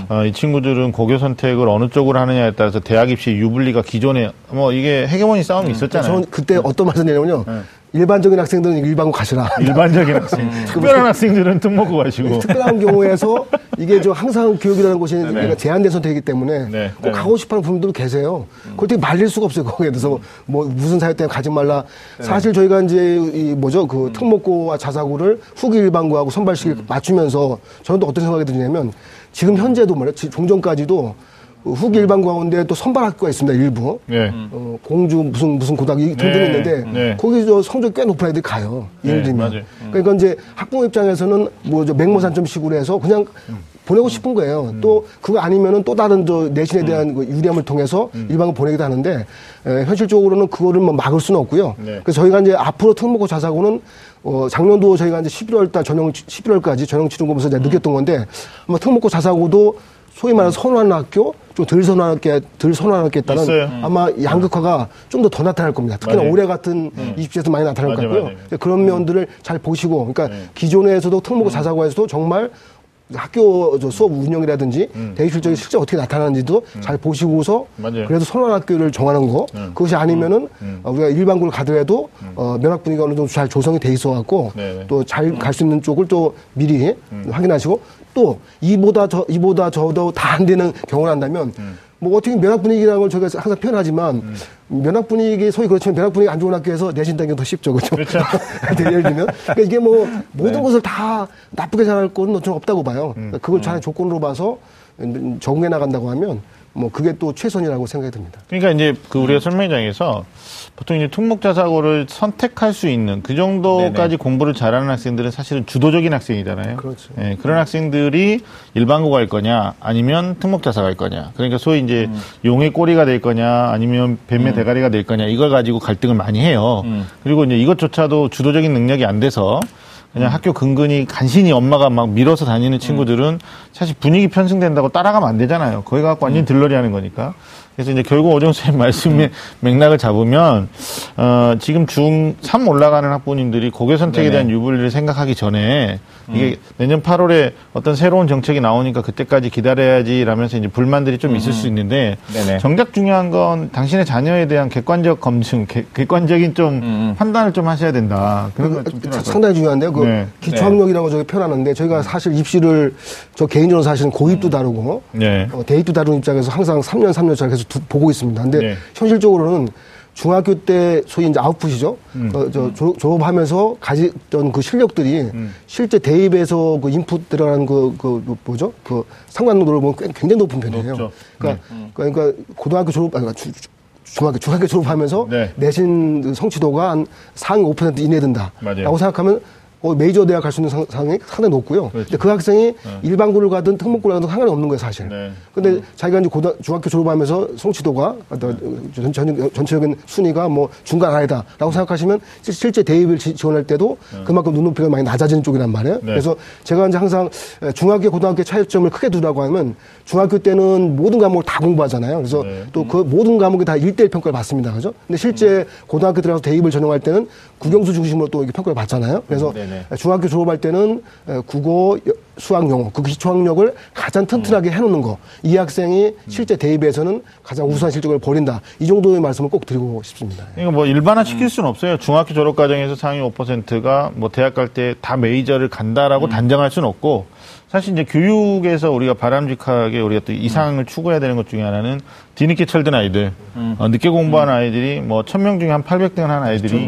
어, 이 친구들은 고교 선택을 어느 쪽으로 하느냐에 따라서 대학 입시 유불리가 기존에 뭐 이게 헤게모니 싸움이 있었잖아요. 저는 그때 어떤 말을 했냐면요. 일반적인 학생들은 일반고 가시라. 일반적인 학생, 특별한 학생들은 특목고 가시고. 특별한 경우에서 이게 저 항상 교육이라는 곳이 그러니까 제한된 선택이기 때문에 네. 꼭 가고 싶어 하는 분들도 계세요. 그걸 되게 말릴 수가 없어요. 거기에 대해서 뭐 무슨 사유 때문에 가지 말라. 사실 저희가 이제 이 뭐죠 그 특목고와 자사고를 후기 일반고하고 선발식을 맞추면서 저는 또 어떤 생각이 드냐면 지금 현재도 말이야 지- 종전까지도 후기 일반고 가운데 또 선발 학교가 있습니다. 일부. 네. 어, 공주 무슨 무슨 고등학교 등등 네, 있는데 네. 거기 저 성적 꽤 높은 애들이 가요. 예를 네, 들면. 맞아요. 그러니까 이제 학부모 입장에서는 뭐저 맹모산점식으로 해서 그냥 보내고 싶은 거예요. 음. 또 그거 아니면은 또 다른 저 내신에 대한 그 유리함을 통해서 음. 일반을 보내기도 하는데 에, 현실적으로는 그거를 뭐 막을 수는 없고요. 네. 그래서 저희가 이제 앞으로 특목고 자사고는 어, 작년도 저희가 이제 11월 달 전형 11월까지 전형 치른 거면서 음. 이제 느꼈던 건데 아마 특목고 자사고도 소위 말하는 선호하는 학교, 좀 덜 선호하는 게, 덜 선호하는 학교에 따른 있어요. 아마 양극화가 좀 더더 나타날 겁니다. 특히나 맞아요. 올해 같은 20대에서 많이 나타날 것 맞아요, 같고요. 맞아요. 그런 면들을 잘 보시고, 그러니까 네. 기존에서도 특목고 자사고에서도 정말 학교 저 수업 운영이라든지 대입 실적이 실제 어떻게 나타나는지도 잘 보시고서 맞아요. 그래도 선호하는 학교를 정하는 거 그것이 아니면은 어, 우리가 일반고를 가더라도 어, 면학 분위기가 어느 정도 잘 조성이 돼 있어 갖고 네네. 또잘 갈 수 있는 쪽을 또 미리 확인하시고 또 이보다 저 이보다 저도 다 안 되는 경우를 한다면 뭐 어떻게 면학 분위기라는 걸 저희가 항상 표현하지만 면학 분위기 소위 그렇지만 면학 분위기 안 좋은 학교에서 내신 단계가 더 쉽죠 그렇죠? 그렇죠. 예를 들면 그러니까 이게 뭐 모든 네. 것을 다 나쁘게 잘할 거는 저는 없다고 봐요. 음. 그러니까 그걸 잘 조건으로 봐서 적응해 나간다고 하면 뭐 그게 또 최선이라고 생각이 듭니다. 그러니까 이제 그 우리가 설명장에서 보통 이제 특목자 사고를 선택할 수 있는 그 정도까지 공부를 잘하는 학생들은 사실은 주도적인 학생이잖아요. 그렇죠. 예, 그런 학생들이 일반고 갈 거냐 아니면 특목자사 갈 거냐. 그러니까 소위 이제 용의 꼬리가 될 거냐 아니면 뱀의 대가리가 될 거냐 이걸 가지고 갈등을 많이 해요. 그리고 이제 이것조차도 주도적인 능력이 안 돼서 그냥 학교 근근히 간신히 엄마가 막 밀어서 다니는 친구들은 사실 분위기 편승된다고 따라가면 안 되잖아요. 거기 갖고 완전히 들러리 하는 거니까. 그래서 이제 결국 오정 선생님 말씀의 맥락을 잡으면, 어, 지금 중3 올라가는 학부모님들이 고교 선택에 대한 유불리를 생각하기 전에 이게 내년 8월에 어떤 새로운 정책이 나오니까 그때까지 기다려야지 라면서 이제 불만들이 좀 있을 수 있는데 네네. 정작 중요한 건 당신의 자녀에 대한 객관적 검증, 객- 객관적인 좀 판단을 좀 하셔야 된다. 그런 것 같아요. 상당히 중요한데요. 그 네. 기초학력이라고 저희 표현하는데 저희가 사실 입시를 저 개인적으로 사실은 고입도 다루고 네. 어, 대입도 다루는 입장에서 항상 3년 3년 차 계속 두- 보고 있습니다. 근데 네. 현실적으로는 중학교 때 소위 이제 아웃풋이죠. 음. 어, 저 졸업, 졸업하면서 가지던 그 실력들이 음. 실제 대입에서 그 인풋 들어가는 그, 그 뭐죠? 그 상관도를 보면 꽤- 굉장히 높은 편이에요. 높죠. 그러니까, 그러니까 고등학교 졸업, 아니, 주- 주- 중학교, 중학교 졸업하면서 네. 내신 그 성취도가 한 상위 5% 이내 든다. 맞아요. 라고 생각하면 어, 메이저 대학 갈 수 있는 상, 상황이 상당히 높고요. 그렇죠. 근데 그 학생이 일반고를 가든 특목고를 가든 상관이 없는 거예요, 사실. 네. 근데 자기가 이제 고등, 중학교 졸업하면서 성취도가 어떤 전, 전, 전체적인 순위가 뭐 중간 아래다라고 생각하시면 실- 실제 대입을 지- 지원할 때도 그만큼 눈높이가 많이 낮아지는 쪽이란 말이에요. 네. 그래서 제가 이제 항상 중학교, 고등학교 차이점을 크게 두라고 하면 중학교 때는 모든 과목을 다 공부하잖아요. 그래서 네. 또그 모든 과목이 다 1대1 평가를 받습니다. 그죠? 근데 실제 고등학교 들어가서 대입을 전형할 때는 국영수 중심으로 또 이렇게 평가를 받잖아요. 그래서 네네. 중학교 졸업할 때는 에, 국어, 여- 수학 영어, 그 기초학력을 가장 튼튼하게 해놓는 거. 이 학생이 실제 대입에서는 가장 우수한 실적을 벌인다. 이 정도의 말씀을 꼭 드리고 싶습니다. 이거 뭐 일반화 시킬 수는 없어요. 중학교 졸업 과정에서 상위 5%가 뭐 대학 갈 때 다 메이저를 간다라고 단정할 수는 없고 사실 이제 교육에서 우리가 바람직하게 우리가 또 이상을 추구해야 되는 것 중에 하나는 뒤늦게 철든 아이들, 어, 늦게 공부하는 아이들이 뭐 천 명 중에 한 800등 한 아이들이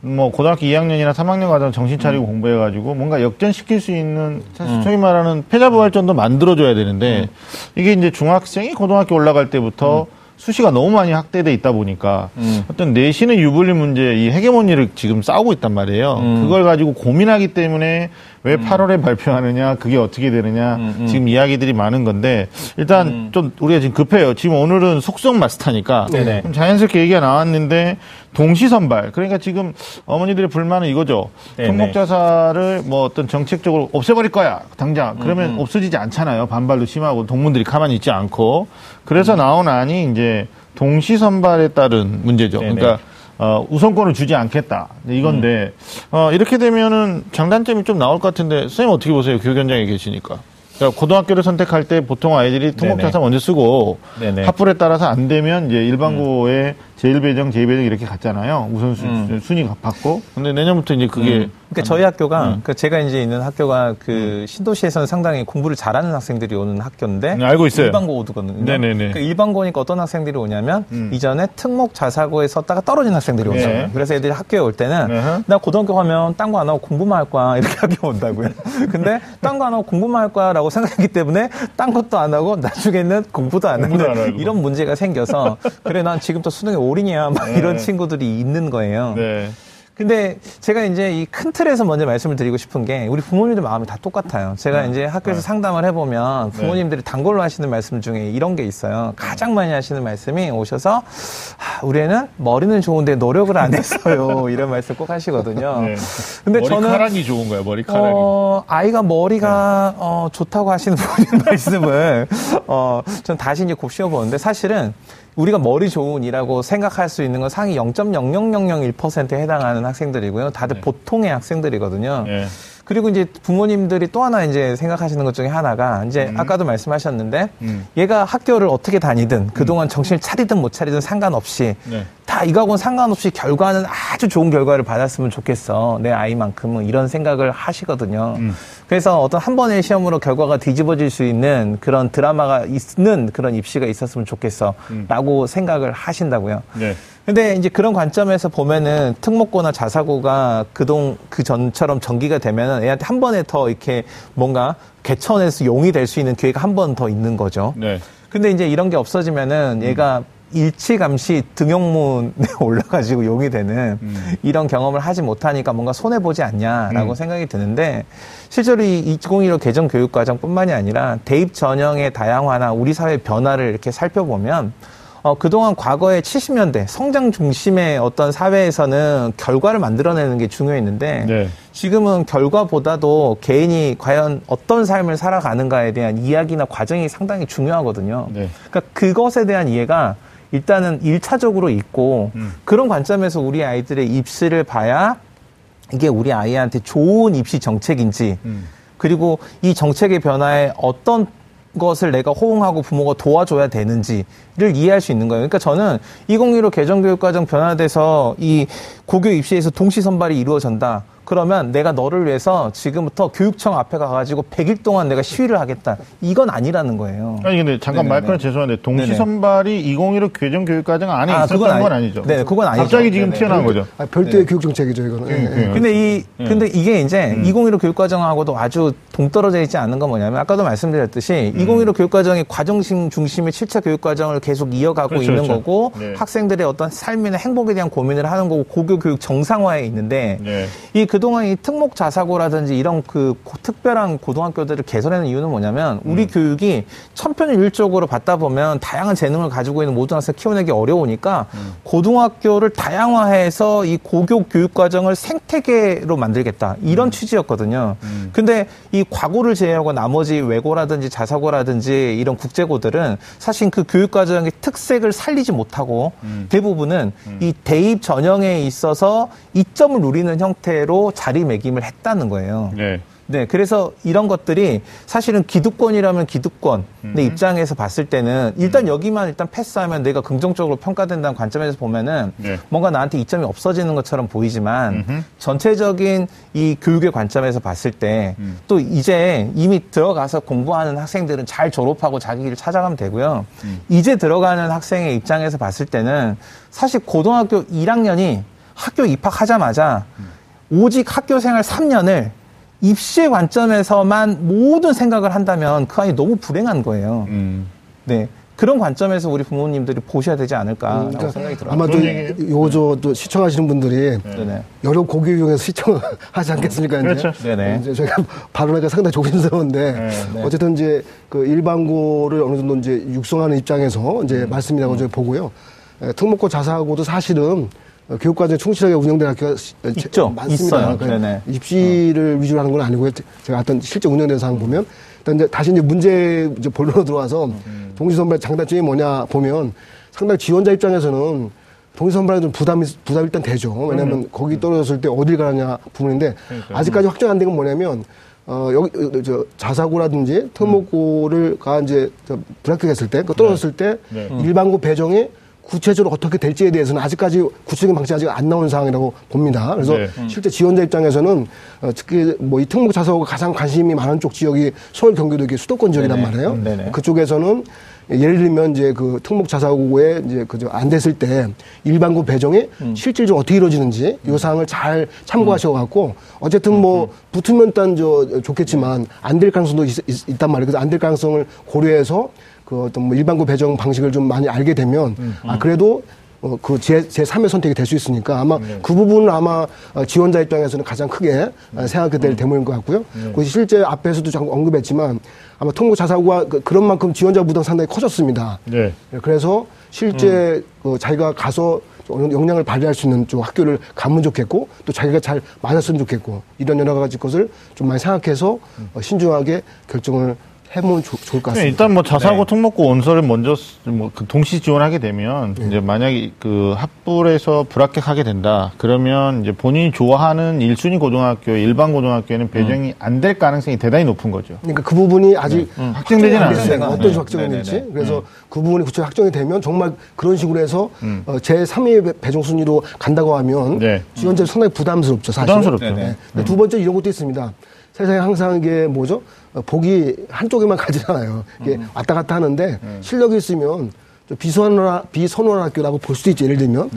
뭐 고등학교 2학년이나 3학년 과정 정신 차리고 공부해가지고 뭔가 역전시킬 수 있는 사실 소위 말하는 패자부활전도 만들어줘야 되는데 이게 이제 중학생이 고등학교 올라갈 때부터 수시가 너무 많이 확대돼 있다 보니까 어떤 내신의 유불리 문제, 이 헤게모니를 지금 싸우고 있단 말이에요. 그걸 가지고 고민하기 때문에 왜 8월에 발표하느냐, 그게 어떻게 되느냐, 지금 이야기들이 많은 건데 일단 좀 우리가 지금 급해요. 지금 오늘은 속성 마스터니까 네네. 좀 자연스럽게 얘기가 나왔는데 동시 선발. 그러니까 지금 어머니들의 불만은 이거죠. 네네. 통목자사를 뭐 어떤 정책적으로 없애버릴 거야 당장. 그러면 없어지지 않잖아요. 반발도 심하고 동문들이 가만히 있지 않고. 그래서 나온 안이 이제 동시 선발에 따른 문제죠. 네네. 그러니까 어, 우선권을 주지 않겠다. 이건데 어, 이렇게 되면은 장단점이 좀 나올 것 같은데 선생님 어떻게 보세요? 교육 현장에 계시니까. 그러니까 고등학교를 선택할 때 보통 아이들이 통목자사 먼저 쓰고 네네. 합불에 따라서 안 되면 이제 일반고에 제1배정, 제2배정 이렇게 갔잖아요. 우선 음. 순위 받고. 근데 내년부터 이제 그게 그러니까 저희 학교가 그 제가 이제 있는 학교가 그 신도시에서는 상당히 공부를 잘하는 학생들이 오는 학교인데 네, 알고 있어요. 일반고 오거든요. 네네네. 그 일반고니까 어떤 학생들이 오냐면 이전에 특목 자사고에 썼다가 떨어진 학생들이 네. 오잖아요. 그래서 애들이 학교에 올 때는 어허. 나 고등학교 가면 딴 거 안 하고 공부만 할 거야 이렇게 학교 온다고요. 근데 딴 거 안 하고 공부만 할 거야 라고 생각했기 때문에 딴 것도 안 하고 나중에는 공부도 안 하는. 이런 문제가 생겨서 그래 난 지금부터 수능에 올인이야 막 이런 친구들이 있는 거예요. 네. 근데 제가 이제 이 큰 틀에서 먼저 말씀을 드리고 싶은 게 우리 부모님들 마음이 다 똑같아요. 제가 이제 학교에서 상담을 해보면 부모님들이 단골로 하시는 말씀 중에 이런 게 있어요. 가장 많이 하시는 말씀이 오셔서 아, 우리 애는 머리는 좋은데 노력을 안 했어요. 이런 말씀 꼭 하시거든요. 네. 근데 저는 머리카락이 좋은 거야, 머리카락이. 어, 아이가 머리가 어, 좋다고 하시는 분의 말씀을 어, 전 다시 이제 곱씹어 보는데 사실은 우리가 머리 좋은이라고 생각할 수 있는 건 상위 0.00001%에 해당하는 학생들이고요. 다들 보통의 학생들이거든요. 예. 그리고 이제 부모님들이 또 하나 이제 생각하시는 것 중에 하나가 이제 아까도 말씀하셨는데 음. 얘가 학교를 어떻게 다니든 그동안 정신을 차리든 못 차리든 상관없이 네. 다 이거하고는 상관없이 결과는 아주 좋은 결과를 받았으면 좋겠어. 내 아이만큼은 이런 생각을 하시거든요. 그래서 어떤 한 번의 시험으로 결과가 뒤집어질 수 있는 그런 드라마가 있는 그런 입시가 있었으면 좋겠어. 라고 생각을 하신다고요. 네. 근데 이제 그런 관점에서 보면은 특목고나 자사고가 그동 그 전처럼 전기가 되면은 애한테 한 번에 더 이렇게 뭔가 개천에서 용이 될 수 있는 기회가 한 번 더 있는 거죠. 네. 근데 이제 이런 게 없어지면은 얘가 일치감시 등용문에 올라가지고 용이 되는 이런 경험을 하지 못하니까 뭔가 손해보지 않냐라고 생각이 드는데 실제로 이 2015 개정 교육과정뿐만이 아니라 대입 전형의 다양화나 우리 사회 변화를 이렇게 살펴보면 어, 그동안 과거에 70년대 성장 중심의 어떤 사회에서는 결과를 만들어내는 게 중요했는데 네. 지금은 결과보다도 개인이 과연 어떤 삶을 살아가는가에 대한 이야기나 과정이 상당히 중요하거든요. 네. 그러니까 그것에 대한 이해가 일단은 일차적으로 있고 음. 그런 관점에서 우리 아이들의 입시를 봐야 이게 우리 아이한테 좋은 입시 정책인지 음. 그리고 이 정책의 변화에 어떤 것을 내가 호응하고 부모가 도와줘야 되는지를 이해할 수 있는 거예요. 그러니까 저는 2015 개정교육과정 변화돼서 이 고교 입시에서 동시 선발이 이루어진다. 그러면 내가 너를 위해서 지금부터 교육청 앞에 가가지고 100일 동안 내가 시위를 하겠다. 이건 아니라는 거예요. 아니 근데 잠깐 네네네. 말 끊어 죄송한데 동시. 선발이 2015 개정 교육 과정 안에 아, 있었던 그건 건 아니- 아니죠. 네, 그건 아니죠. 갑자기 지금 네네. 튀어나온 거죠. 아, 별도의 교육 정책이죠, 이거는. 예, 예. 네. 근데 이 예. 근데 이게 이제 2015 교육 과정하고도 아주 동떨어져 있지 않은 건 뭐냐면 아까도 말씀드렸듯이 음. 2015 교육 과정이 과정식 중심의 7차 교육 과정을 계속 이어가고 그렇죠, 있는 그렇죠. 거고 네. 학생들의 어떤 삶이나 행복에 대한 고민을 하는 거고 고교 교육 정상화에 있는데 네. 이그 동안 이 특목 자사고라든지 이런 그 고- 특별한 고등학교들을 개설하는 이유는 뭐냐면 우리 음. 교육이 천편일률적으로 받다 보면 다양한 재능을 가지고 있는 모든 학생 키워내기 어려우니까 음. 고등학교를 다양화해서 이 고교 교육 과정을 생태계로 만들겠다 음. 이런 취지였거든요. 근데 이 과고를 제외하고 나머지 외고라든지 자사고라든지 이런 국제고들은 사실 그 교육 과정의 특색을 살리지 못하고 음. 대부분은 이 대입 전형에 있어서 이점을 누리는 형태로 자리매김을 했다는 거예요. 네. 네, 그래서 이런 것들이 사실은 기득권이라면 기득권 내 음. 입장에서 봤을 때는 일단 여기만 일단 패스하면 내가 긍정적으로 평가된다는 관점에서 보면은 네. 뭔가 나한테 이점이 없어지는 것처럼 보이지만 전체적인 이 교육의 관점에서 봤을 때 음. 또 이제 이미 들어가서 공부하는 학생들은 잘 졸업하고 자기 길을 찾아가면 되고요. 음. 이제 들어가는 학생의 입장에서 봤을 때는 사실 고등학교 1학년이 학교 입학하자마자 오직 학교 생활 3년을 입시의 관점에서만 모든 생각을 한다면 그 아이 너무 불행한 거예요. 음. 네. 그런 관점에서 우리 부모님들이 보셔야 되지 않을까라고 그러니까 생각이 들어요. 아마도 그런 얘기예요? 요저 또 시청하시는 분들이 네네. 여러 고교 중에서 시청하지 않겠습니까? 이제? 그렇죠. 네네. 이제 저희가 발언하기가 상당히 조심스러운데 네. 어쨌든 이제 그 일반고를 어느 정도 이제 육성하는 입장에서 이제 음. 말씀이라고 저희 보고요. 에, 특목고 자사고도 사실은 어, 교육과정에 충실하게 운영되는 학교가 시- 제- 있죠. 많습니다. 있어요. 그러니까 네네. 입시를 위주로 하는 건 아니고요. 제가 어떤 실제 운영되는 상황 보면 일단 이제 다시 이제 문제 이제 본론으로 들어와서 동시선발 장단점이 뭐냐 보면 상당히 지원자 입장에서는 동시선발에 좀 부담이 부담 일단 되죠. 왜냐하면 거기 떨어졌을 때 어딜 가느냐 부분인데 그러니까요. 아직까지 확정 안 된 건 뭐냐면 어 여기 어, 저 자사고라든지 특목고를 가 이제 저 불합격했을 때, 그 떨어졌을 때 네. 일반고 배정이 구체적으로 어떻게 될지에 대해서는 아직까지 구체적인 방식이 아직 안 나온 상황이라고 봅니다. 그래서 네. 실제 지원자 입장에서는 어, 특히 뭐 이 특목 자사고가 가장 관심이 많은 쪽 지역이 서울 경기도 이게 수도권 지역이란 네네. 말이에요. 음, 네네. 그쪽에서는 예를 들면 이제 그 특목 자사고에 이제 그저 안 됐을 때 일반고 배정이 음. 실질적으로 어떻게 이루어지는지 이 사항을 잘 참고하셔 갖고 어쨌든 뭐 붙으면 일단 저 좋겠지만 안 될 가능성도 있, 단 말이에요. 그래서 안 될 가능성을 고려해서 그 어떤 뭐 일반고 배정 방식을 좀 많이 알게 되면 아 그래도 어, 그 제, 제 3의 선택이 될 수 있으니까 아마 그 부분은 아마 어, 지원자 입장에서는 가장 크게 어, 생각하게 될 대목인 것 같고요. 그 실제 앞에서도 잠깐 언급했지만 아마 통고 자사고가 그, 런 만큼 지원자 부담 상당히 커졌습니다. 네. 그래서 실제 그 자기가 가서 좀 역량을 발휘할 수 있는 좀 학교를 가면 좋겠고 또 자기가 잘 맞았으면 좋겠고 이런 여러 가지 것을 좀 많이 생각해서 어, 신중하게 결정을 해보면 좋- 좋을 것 네, 같습니다. 일단 뭐 자사고 네. 특목고 원서를 먼저 쓰- 뭐그 동시 지원하게 되면 이제 만약에 그 합불에서 불합격하게 된다. 그러면 이제 본인이 좋아하는 일순위 고등학교, 일반 고등학교에는 배정이 안될 가능성이 대단히 높은 거죠. 그러니까 그 부분이 아직 확정이 안 됐어요. 않아요. 어떤 네. 확정이 될지. 네네네. 그래서 그 부분이 구체 확정이 되면 정말 그런 식으로 해서 어, 제 3위 배정 순위로 간다고 하면 네. 지원자 상당히 부담스럽죠. 사실. 부담스럽죠. 두 번째 이런 것도 있습니다. 세상에 항상 이게 뭐죠? 어, 복이 한쪽에만 가지잖아요. 이게 왔다 갔다 하는데 실력이 있으면 좀 비선호, 비선호한 학교라고 볼 수도 있죠. 예를 들면.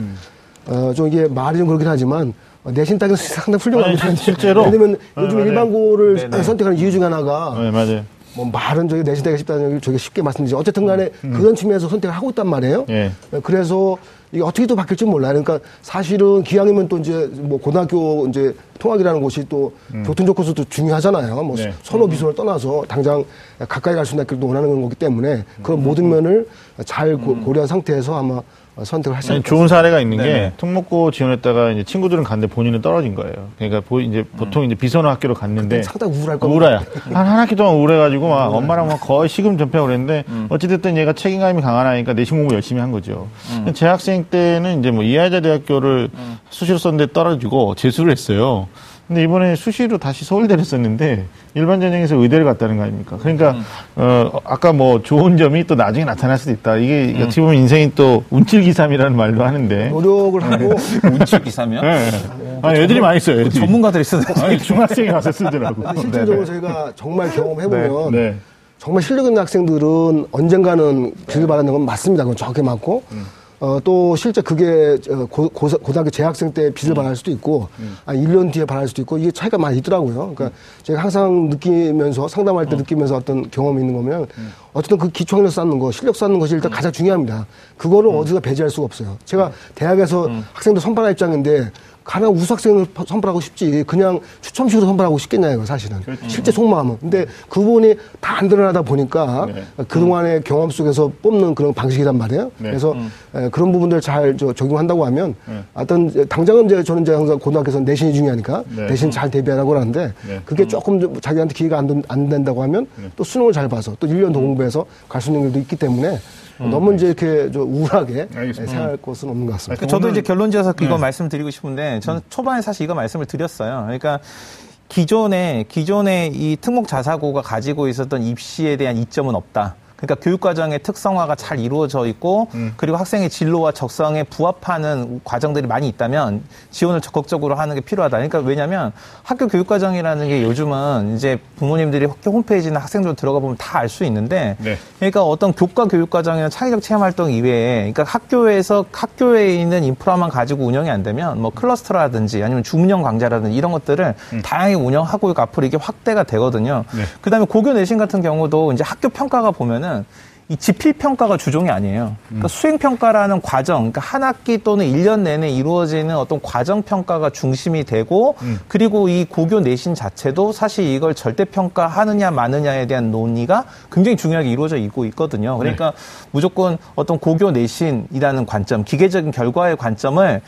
어, 좀 이게 말이 좀 그렇긴 하지만 어, 내신 따기는 상당히 훌륭합니다. 아니, 실제로. 들면 네, 요즘. 일반고를 네네. 선택하는 이유 중에 하나가 네, 맞아요. 뭐 말은 저기 내신 따기가 쉽다는 저희가 쉽게 말씀드리죠. 어쨌든 간에 그런 측면에서 선택을 하고 있단 말이에요. 예. 그래서 이게 어떻게 또 바뀔지 몰라요. 그러니까 사실은 기왕이면 또 이제 뭐 고등학교 이제 통학이라는 곳이 또 교통 조건수도 중요하잖아요. 뭐 네. 선호 비선을 떠나서 당장 가까이 갈 수 있는 학교도 원하는 거기 때문에 그런 모든 면을 잘 고, 고려한 상태에서 아마 선택을 하셔야 아니, 될 좋은 사례가 있는 게 네네. 특목고 지원했다가 이제 친구들은 갔는데 본인은 떨어진 거예요. 그러니까 보, 이제 보통 이제 비선호 학교로 갔는데 상당히 우울할 겁니다. 우울해요. 한, 한 학기 동안 우울해가지고 막 엄마랑 막 거의 시금 전폐하고 그랬는데 어찌됐든 얘가 책임감이 강하니까 내신 공부 열심히 한 거죠. 재학생 때는 이제 뭐 이하자 대학교를 수시로 썼는데 떨어지고 재수를 했어요. 근데 이번에 수시로 다시 서울대를 썼는데 일반 전형에서 의대를 갔다는 거 아닙니까? 그러니까 어 아까 뭐 좋은 점이 또 나중에 나타날 수도 있다. 이게 어떻게 보면 인생이 또 운칠기삼이라는 말도 하는데. 노력을 하고 운치 기사면 네. 아니 애들이 많이 써요. 애들이. 전문가들이 쓰는 아니 중학생이 와서 쓰더라고. 실질적으로 저희가 정말 경험해 보면 네. 정말 실력 있는 학생들은 언젠가는 길을 바라는 건 맞습니다. 그건 정확히 맞고. 어, 또 실제 그게 어, 고, 고, 고등학교 재학생 때 빚을 바랄 수도 있고, 아, 1년 뒤에 바랄 수도 있고, 이게 차이가 많이 있더라고요. 그러니까 제가 항상 느끼면서, 상담할 때 느끼면서 어떤 경험이 있는 거면, 어쨌든 그 기초학력 쌓는 거, 실력 쌓는 것이 일단 가장 중요합니다. 그거를 어디서 배제할 수가 없어요. 제가 대학에서 학생들 선발할 입장인데, 가장 우수학생을 파- 선발하고 싶지 그냥 추첨식으로 선발하고 싶겠냐 이거 사실은 실제 속마음은 근데 그 부분이 다 안 드러나다 보니까 네. 그동안의 경험 속에서 뽑는 그런 방식이란 말이에요 네. 그래서 에, 그런 부분들 잘 저, 적용한다고 하면 네. 어떤 당장은 이제 저는 이제 항상 고등학교에서 내신이 중요하니까 네. 내신 잘 대비하라고 하는데 네. 그게 조금 좀 자기한테 기회가 안, 된- 안 된다고 하면 또 수능을 잘 봐서 또 1년 더 공부해서 갈 수 있는 길도 있기 때문에 너무 이제 이렇게 저 우울하게 알겠습니다. 생각할 것은 없는 것 같습니다. 그 저도 이제 결론지어서 이거 네. 말씀드리고 싶은데 저는 초반에 사실 이거 말씀을 드렸어요. 그러니까 기존에 기존에 이 특목 자사고가 가지고 있었던 입시에 대한 이점은 없다. 그러니까 교육과정의 특성화가 잘 이루어져 있고 음. 그리고 학생의 진로와 적성에 부합하는 과정들이 많이 있다면 지원을 적극적으로 하는 게 필요하다. 그러니까 왜냐하면 학교 교육과정이라는 게 요즘은 이제 부모님들이 학교 홈페이지나 학생들 들어가 보면 다 알 수 있는데 네. 그러니까 어떤 교과 교육과정이나 창의적 체험 활동 이외에 그러니까 학교에서 학교에 있는 인프라만 가지고 운영이 안 되면 뭐 클러스터라든지 아니면 주문형 강좌라든지 이런 것들을 음. 다양하게 운영하고 앞으로 이게 확대가 되거든요. 네. 그다음에 고교 내신 같은 경우도 이제 학교 평가가 보면은 보면은 이 지필 평가가 주종이 아니에요. 그러니까 음. 수행 평가라는 과정, 그러니까 한 학기 또는 1년 내내 이루어지는 어떤 과정 평가가 중심이 되고 음. 그리고 이 고교 내신 자체도 사실 이걸 절대 평가하느냐 마느냐에 대한 논의가 굉장히 중요하게 이루어져 있고 있거든요. 그러니까 네. 무조건 어떤 고교 내신이라는 관점, 기계적인 결과의 관점을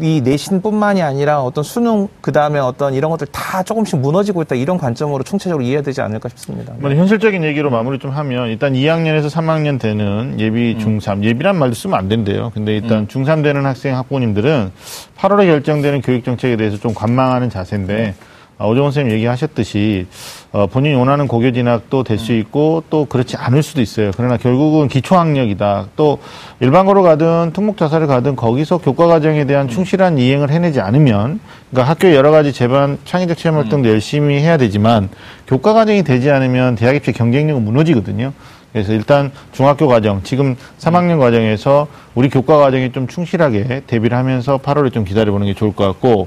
이 내신뿐만이 아니라 어떤 수능 그 다음에 어떤 이런 것들 다 조금씩 무너지고 있다 이런 관점으로 총체적으로 이해해야 되지 않을까 싶습니다. 네. 현실적인 얘기로 마무리 좀 하면 일단 2학년에서 3학년 되는 예비 음. 중3 예비란 말도 쓰면 안 된대요. 근데 일단 음. 중3 되는 학생 학부모님들은 8월에 결정되는 교육 정책에 대해서 좀 관망하는 자세인데 네. 아, 오정원 선생님 얘기하셨듯이 어, 본인이 원하는 고교 진학도 될 수 있고 또 그렇지 않을 수도 있어요. 그러나 결국은 기초학력이다. 또 일반고로 가든 특목자사를 가든 거기서 교과 과정에 대한 충실한 이행을 해내지 않으면 그러니까 학교 여러 가지 재반 창의적 체험 활동도 열심히 해야 되지만 교과 과정이 되지 않으면 대학 입시 경쟁력은 무너지거든요. 그래서 일단 중학교 과정, 지금 3학년 과정에서 우리 교과 과정에 좀 충실하게 대비를 하면서 8월에 좀 기다려보는 게 좋을 것 같고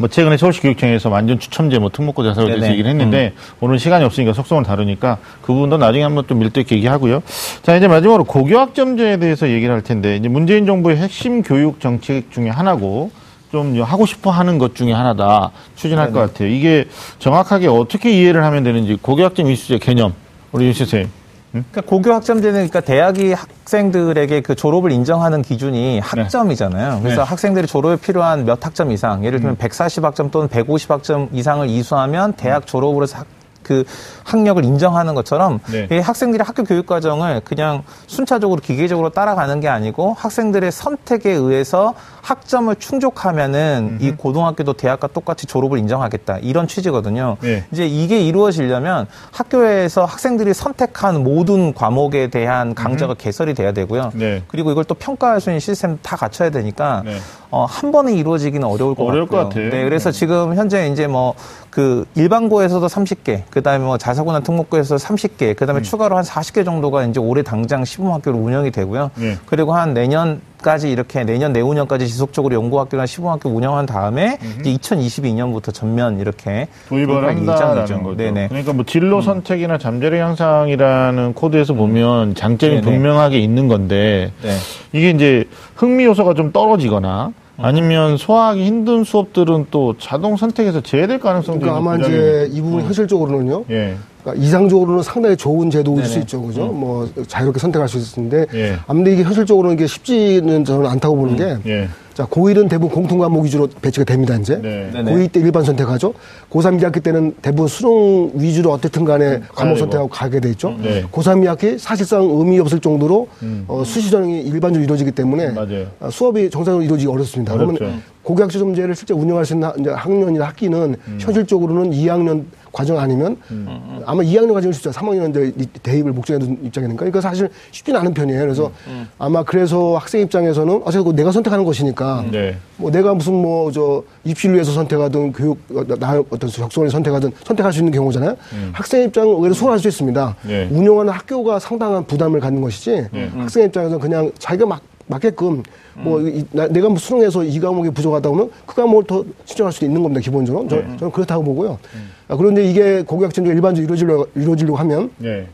뭐 최근에 서울시 교육청에서 완전 추첨제 뭐 특목고 자사로 대해서 얘기를 했는데 음. 오늘 시간이 없으니까 속성을 다루니까 그 부분도 나중에 한번 또 밀도 있게 얘기하고요. 자 이제 마지막으로 고교학점제에 대해서 얘기를 할 텐데 이제 문재인 정부의 핵심 교육 정책 중에 하나고 좀 하고 싶어 하는 것 중에 하나다 추진할 네네. 것 같아요. 이게 정확하게 어떻게 이해를 하면 되는지 고교학점 이수제 개념 우리 윤 선생님. 그러니까 고교 학점제는 그러니까 대학이 학생들에게 그 졸업을 인정하는 기준이 네. 학점이잖아요. 네. 그래서 네. 학생들이 졸업에 필요한 몇 학점 이상, 예를 들면 음. 140학점 또는 150학점 이상을 이수하면 대학 졸업으로 학, 그 학력을 인정하는 것처럼 네. 학생들이 학교 교육 과정을 그냥 순차적으로 기계적으로 따라가는 게 아니고 학생들의 선택에 의해서 학점을 충족하면은 음흠. 이 고등학교도 대학과 똑같이 졸업을 인정하겠다 이런 취지거든요. 네. 이제 이게 이루어지려면 학교에서 학생들이 선택한 모든 과목에 대한 강좌가 음흠. 개설이 돼야 되고요. 네. 그리고 이걸 또 평가할 수 있는 시스템 다 갖춰야 되니까 네. 어, 한 번에 이루어지기는 어려울 것 어려울 같고요. 것 같아요. 네, 그래서 네. 지금 현재 이제 뭐 그 일반고에서도 30개, 그다음에 뭐 자사고나 특목고에서 30개, 그다음에 음. 추가로 한 40개 정도가 이제 올해 당장 시범 학교로 운영이 되고요. 네. 그리고 한 내년 까지 이렇게 내년 내후년까지 지속적으로 연구학교나 시범학교 운영한 다음에 음흠. 이제 2022년부터 전면 이렇게 도입을 한다는 거죠. 네네. 그러니까 뭐 진로 음. 선택이나 잠재력 향상이라는 코드에서 보면 장점이 네네. 분명하게 있는 건데 네. 이게 이제 흥미 요소가 좀 떨어지거나 음. 아니면 소화하기 힘든 수업들은 또 자동 선택에서 제외될 가능성도 그러니까 아마 이제 이 부분 음. 현실적으로는요. 예. 그러니까 이상적으로는 상당히 좋은 제도일 네네. 수 있죠, 그죠? 음. 뭐 자유롭게 선택할 수 있는데, 예. 아무튼 이게 현실적으로는 이게 쉽지는 저는 않다고 보는 음. 게, 예. 자 고1은 대부분 공통 과목 위주로 배치가 됩니다, 이제. 네. 고2 때 일반 선택하죠. 고3 2학기 때는 대부분 수능 위주로 어쨌든 간에 음, 과목 선택하고 가게 돼 있죠. 네. 고3 2학기 사실상 의미 없을 정도로 음. 어, 수시 전형이 일반적으로 이루어지기 때문에 맞아요. 어, 수업이 정상적으로 이루어지기 어렵습니다. 어렵죠. 그러면 고교학시점제를 실제 운영할 수 있는 학년이나 학기는 음. 현실적으로는 2학년 과정 아니면 음. 아마 2학년 과정이 쉽죠. 3학년 이제 대입을 목적하는 입장이니까. 그러니까 사실 쉽지는 않은 편이에요. 그래서 음. 음. 아마 그래서 학생 입장에서는 어차피 내가 선택하는 것이 니까 네. 뭐 내가 무슨 뭐 저 입시를 위해서 선택하든 교육 나 어떤 적성을 선택하든 선택할 수 있는 경우잖아요. 음. 학생 입장은 오히려 소홀할 수 있습니다. 네. 운영하는 학교가 상당한 부담을 갖는 것이지 네. 학생 입장에서는 그냥 자기가 막 맞게끔 뭐 이, 나, 내가 뭐 수능에서 이 과목이 부족하다 보면 그 과목을 더 신청할 수도 있는 겁니다 기본적으로 저, 는 그렇다고 보고요. 음. 아, 그런데 이게 고교학점제가 일반적으로 이루어지려고, 이루어지려고 하면 네.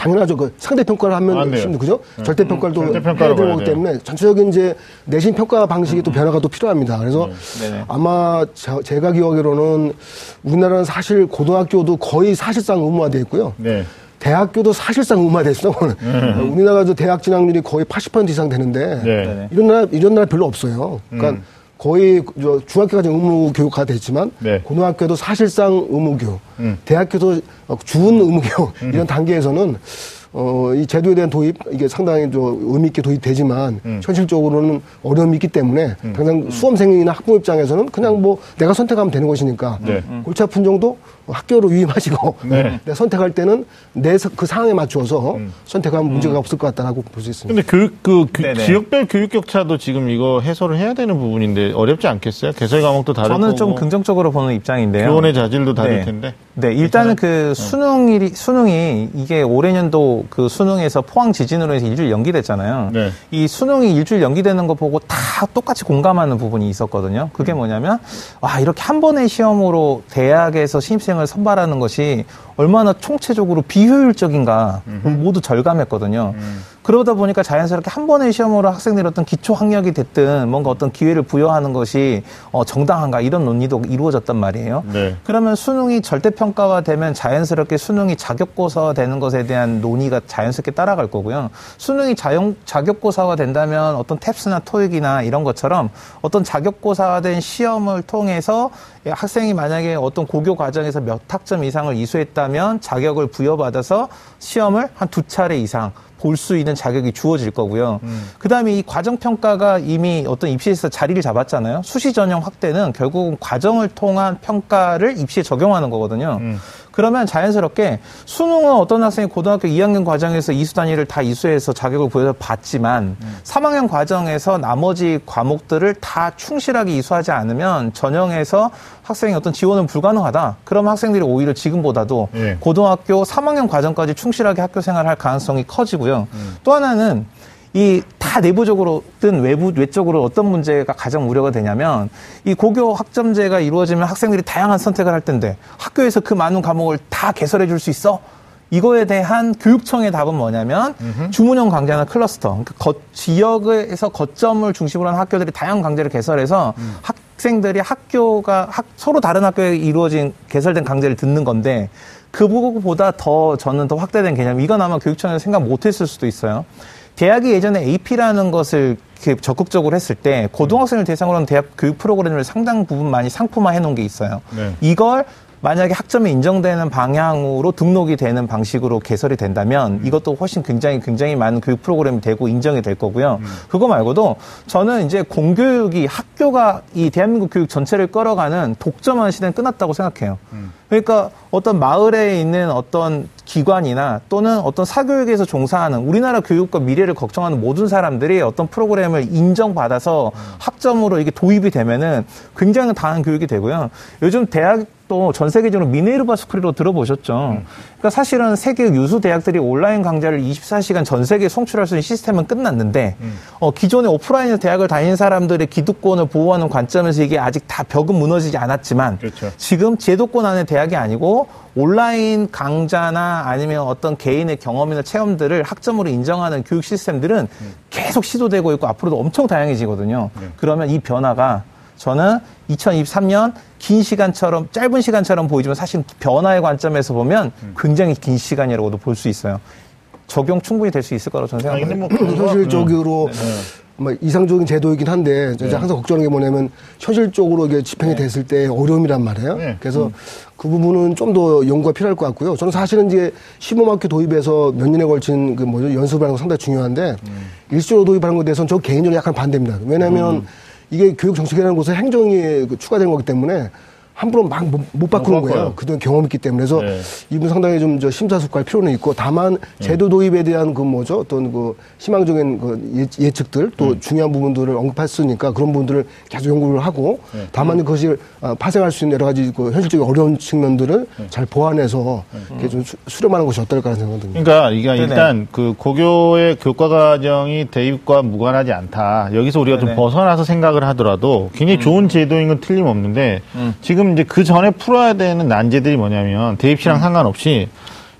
당연하죠. 그 상대 평가를 하면 아, 네. 그죠? 네. 절대 평가를 또 해야 되는 거기 때문에 전체적인 이제 내신 평가 방식이 음. 또 변화가 또 필요합니다. 그래서 네. 아마 제, 가 기억하기로는 우리나라는 사실 고등학교도 거의 사실상 의무화돼 있고요. 네. 대학교도 사실상 의무화됐어. 음. 우리나라 대학 진학률이 거의 80% 이상 되는데 네. 이런 나라 이런 나라 별로 없어요. 그러니까 음. 거의 중학교까지 의무 교육화 됐지만 네. 고등학교도 사실상 의무 교육, 음. 대학교도 준 의무 교육 음. 이런 단계에서는 어, 이 제도에 대한 도입 이게 상당히 좀 의미 있게 도입되지만 음. 현실적으로는 어려움이 있기 때문에 당장 수험생이나 학부모 입장에서는 그냥 뭐 내가 선택하면 되는 것이니까 네. 골치 아픈 정도 학교로 유임하시고 네. 내가 선택할 때는 내 그 상황에 맞추어서 선택하면 문제가 없을 것 같다라고 볼 수 있습니다. 근데 교육 그 교- 네네. 지역별 교육 격차도 지금 이거 해소를 해야 되는 부분인데 어렵지 않겠어요? 개설 과목도 다를 저는 거고 좀 긍정적으로 보는 입장인데요. 교원의 자질도 다를 네. 텐데. 네, 일단은 그 수능이 수능이 이게 올해 년도 그 수능에서 포항 지진으로 해서 일주일 연기됐잖아요. 네. 이 수능이 일주일 연기되는 거 보고 다 똑같이 공감하는 부분이 있었거든요. 그게 뭐냐면 아 이렇게 한 번의 시험으로 대학에서 신입생 을 선발하는 것이 얼마나 총체적으로 비효율적인가 모두 절감했거든요. 그러다 보니까 자연스럽게 한 번의 시험으로 학생들이 어떤 기초 학력이 됐든 뭔가 어떤 기회를 부여하는 것이 어, 정당한가 이런 논의도 이루어졌단 말이에요. 네. 그러면 수능이 절대평가가 되면 자연스럽게 수능이 자격고사화 되는 것에 대한 논의가 자연스럽게 따라갈 거고요. 수능이 자용, 자격고사화 된다면 어떤 탭스나 토익이나 이런 것처럼 어떤 자격고사화된 시험을 통해서 학생이 만약에 어떤 고교 과정에서 몇 학점 이상을 이수했다면 자격을 부여받아서 시험을 한 두 차례 이상 볼 수 있는 자격이 주어질 거고요. 그 다음에 이 과정평가가 이미 어떤 입시에서 자리를 잡았잖아요. 수시 전형 확대는 결국은 과정을 통한 평가를 입시에 적용하는 거거든요. 그러면 자연스럽게 수능은 어떤 학생이 고등학교 2학년 과정에서 이수 단위를 다 이수해서 자격을 부여서 받지만 3학년 과정에서 나머지 과목들을 다 충실하게 이수하지 않으면 전형에서 학생이 어떤 지원은 불가능하다. 그럼 학생들이 오히려 지금보다도 예. 고등학교 3학년 과정까지 충실하게 학교 생활할 가능성이 커지고요. 또 하나는 이 다 내부적으로든 외부 외적으로 어떤 문제가 가장 우려가 되냐면 이 고교 학점제가 이루어지면 학생들이 다양한 선택을 할 텐데 학교에서 그 많은 과목을 다 개설해 줄 수 있어? 이거에 대한 교육청의 답은 뭐냐면 주문형 강좌나 클러스터, 그러니까 거- 지역에서 거점을 중심으로 한 학교들이 다양한 강좌를 개설해서 학생들이 학교가 학- 서로 다른 학교에 이루어진 개설된 강좌를 듣는 건데 그보다 더 저는 더 확대된 개념. 이건 아마 교육청에서 생각 못했을 수도 있어요. 대학이 예전에 AP라는 것을 적극적으로 했을 때 고등학생을 대상으로 한 대학 교육 프로그램을 상당 부분 많이 상품화 해 놓은 게 있어요. 네. 이걸 만약에 학점이 인정되는 방향으로 등록이 되는 방식으로 개설이 된다면 이것도 훨씬 굉장히 굉장히 많은 교육 프로그램이 되고 인정이 될 거고요. 그거 말고도 저는 이제 공교육이 학교가 이 대한민국 교육 전체를 끌어가는 독점하는 시대는 끝났다고 생각해요. 그러니까 어떤 마을에 있는 어떤 기관이나 또는 어떤 사교육에서 종사하는 우리나라 교육과 미래를 걱정하는 모든 사람들이 어떤 프로그램을 인정받아서 학점으로 이게 도입이 되면은 굉장히 다양한 교육이 되고요. 요즘 대학 도 전 세계적으로 미네르바 스쿨이라고 들어보셨죠. 그러니까 사실은 세계 유수 대학들이 온라인 강좌를 24시간 전 세계에 송출할 수 있는 시스템은 끝났는데 어, 기존의 오프라인에서 대학을 다니는 사람들의 기득권을 보호하는 관점에서 이게 아직 다 벽은 무너지지 않았지만 그렇죠. 지금 제도권 안에 대학이 아니고 온라인 강좌나 아니면 어떤 개인의 경험이나 체험들을 학점으로 인정하는 교육 시스템들은 계속 시도되고 있고 앞으로도 엄청 다양해지거든요. 그러면 이 변화가 저는 2023년 긴 시간처럼 짧은 시간처럼 보이지만 사실 변화의 관점에서 보면 굉장히 긴 시간이라고도 볼 수 있어요. 적용 충분히 될 수 있을 거라고 저는 생각합니다. 뭐 현실적으로 뭐 이상적인 제도이긴 한데 이제 항상 걱정하는 게 뭐냐면 현실적으로 이게 집행이 됐을 때 어려움이란 말이에요. 네. 그래서 그 부분은 좀 더 연구가 필요할 것 같고요. 저는 사실은 이제 시범학교 도입에서 몇 년에 걸친 그 뭐죠 연습을 하는 거 상당히 중요한데 일시적으로 도입하는 것에 대해서는 저 개인적으로 약간 반대입니다. 왜냐하면 이게 교육 정책이라는 곳에 행정이 그 추가된 거기 때문에 함부로 막못 바꾸는. 거예요. 그동안 경험이 있기 때문에. 그래서 네. 이분 상당히 좀 저 심사숙고할 필요는 있고 다만 제도 도입에 대한 그 뭐죠 어떤 그 희망적인 그 예- 예측들 또 중요한 부분들을 언급했으니까 그런 부분들을 계속 연구를 하고 다만 그것이 아, 파생할 수 있는 여러 가지 그 현실적인 어려운 측면들을 잘 보완해서 이렇게 좀 수- 수렴하는 것이 어떨까 하는 생각이 듭니다. 그러니까 이게. 일단 그 고교의 교과 과정이 대입과 무관하지 않다. 여기서 우리가 좀 네네. 벗어나서 생각을 하더라도 굉장히 좋은 제도인 건 틀림없는데 지금 이제 그 전에 풀어야 되는 난제들이 뭐냐면 대입 시랑 상관없이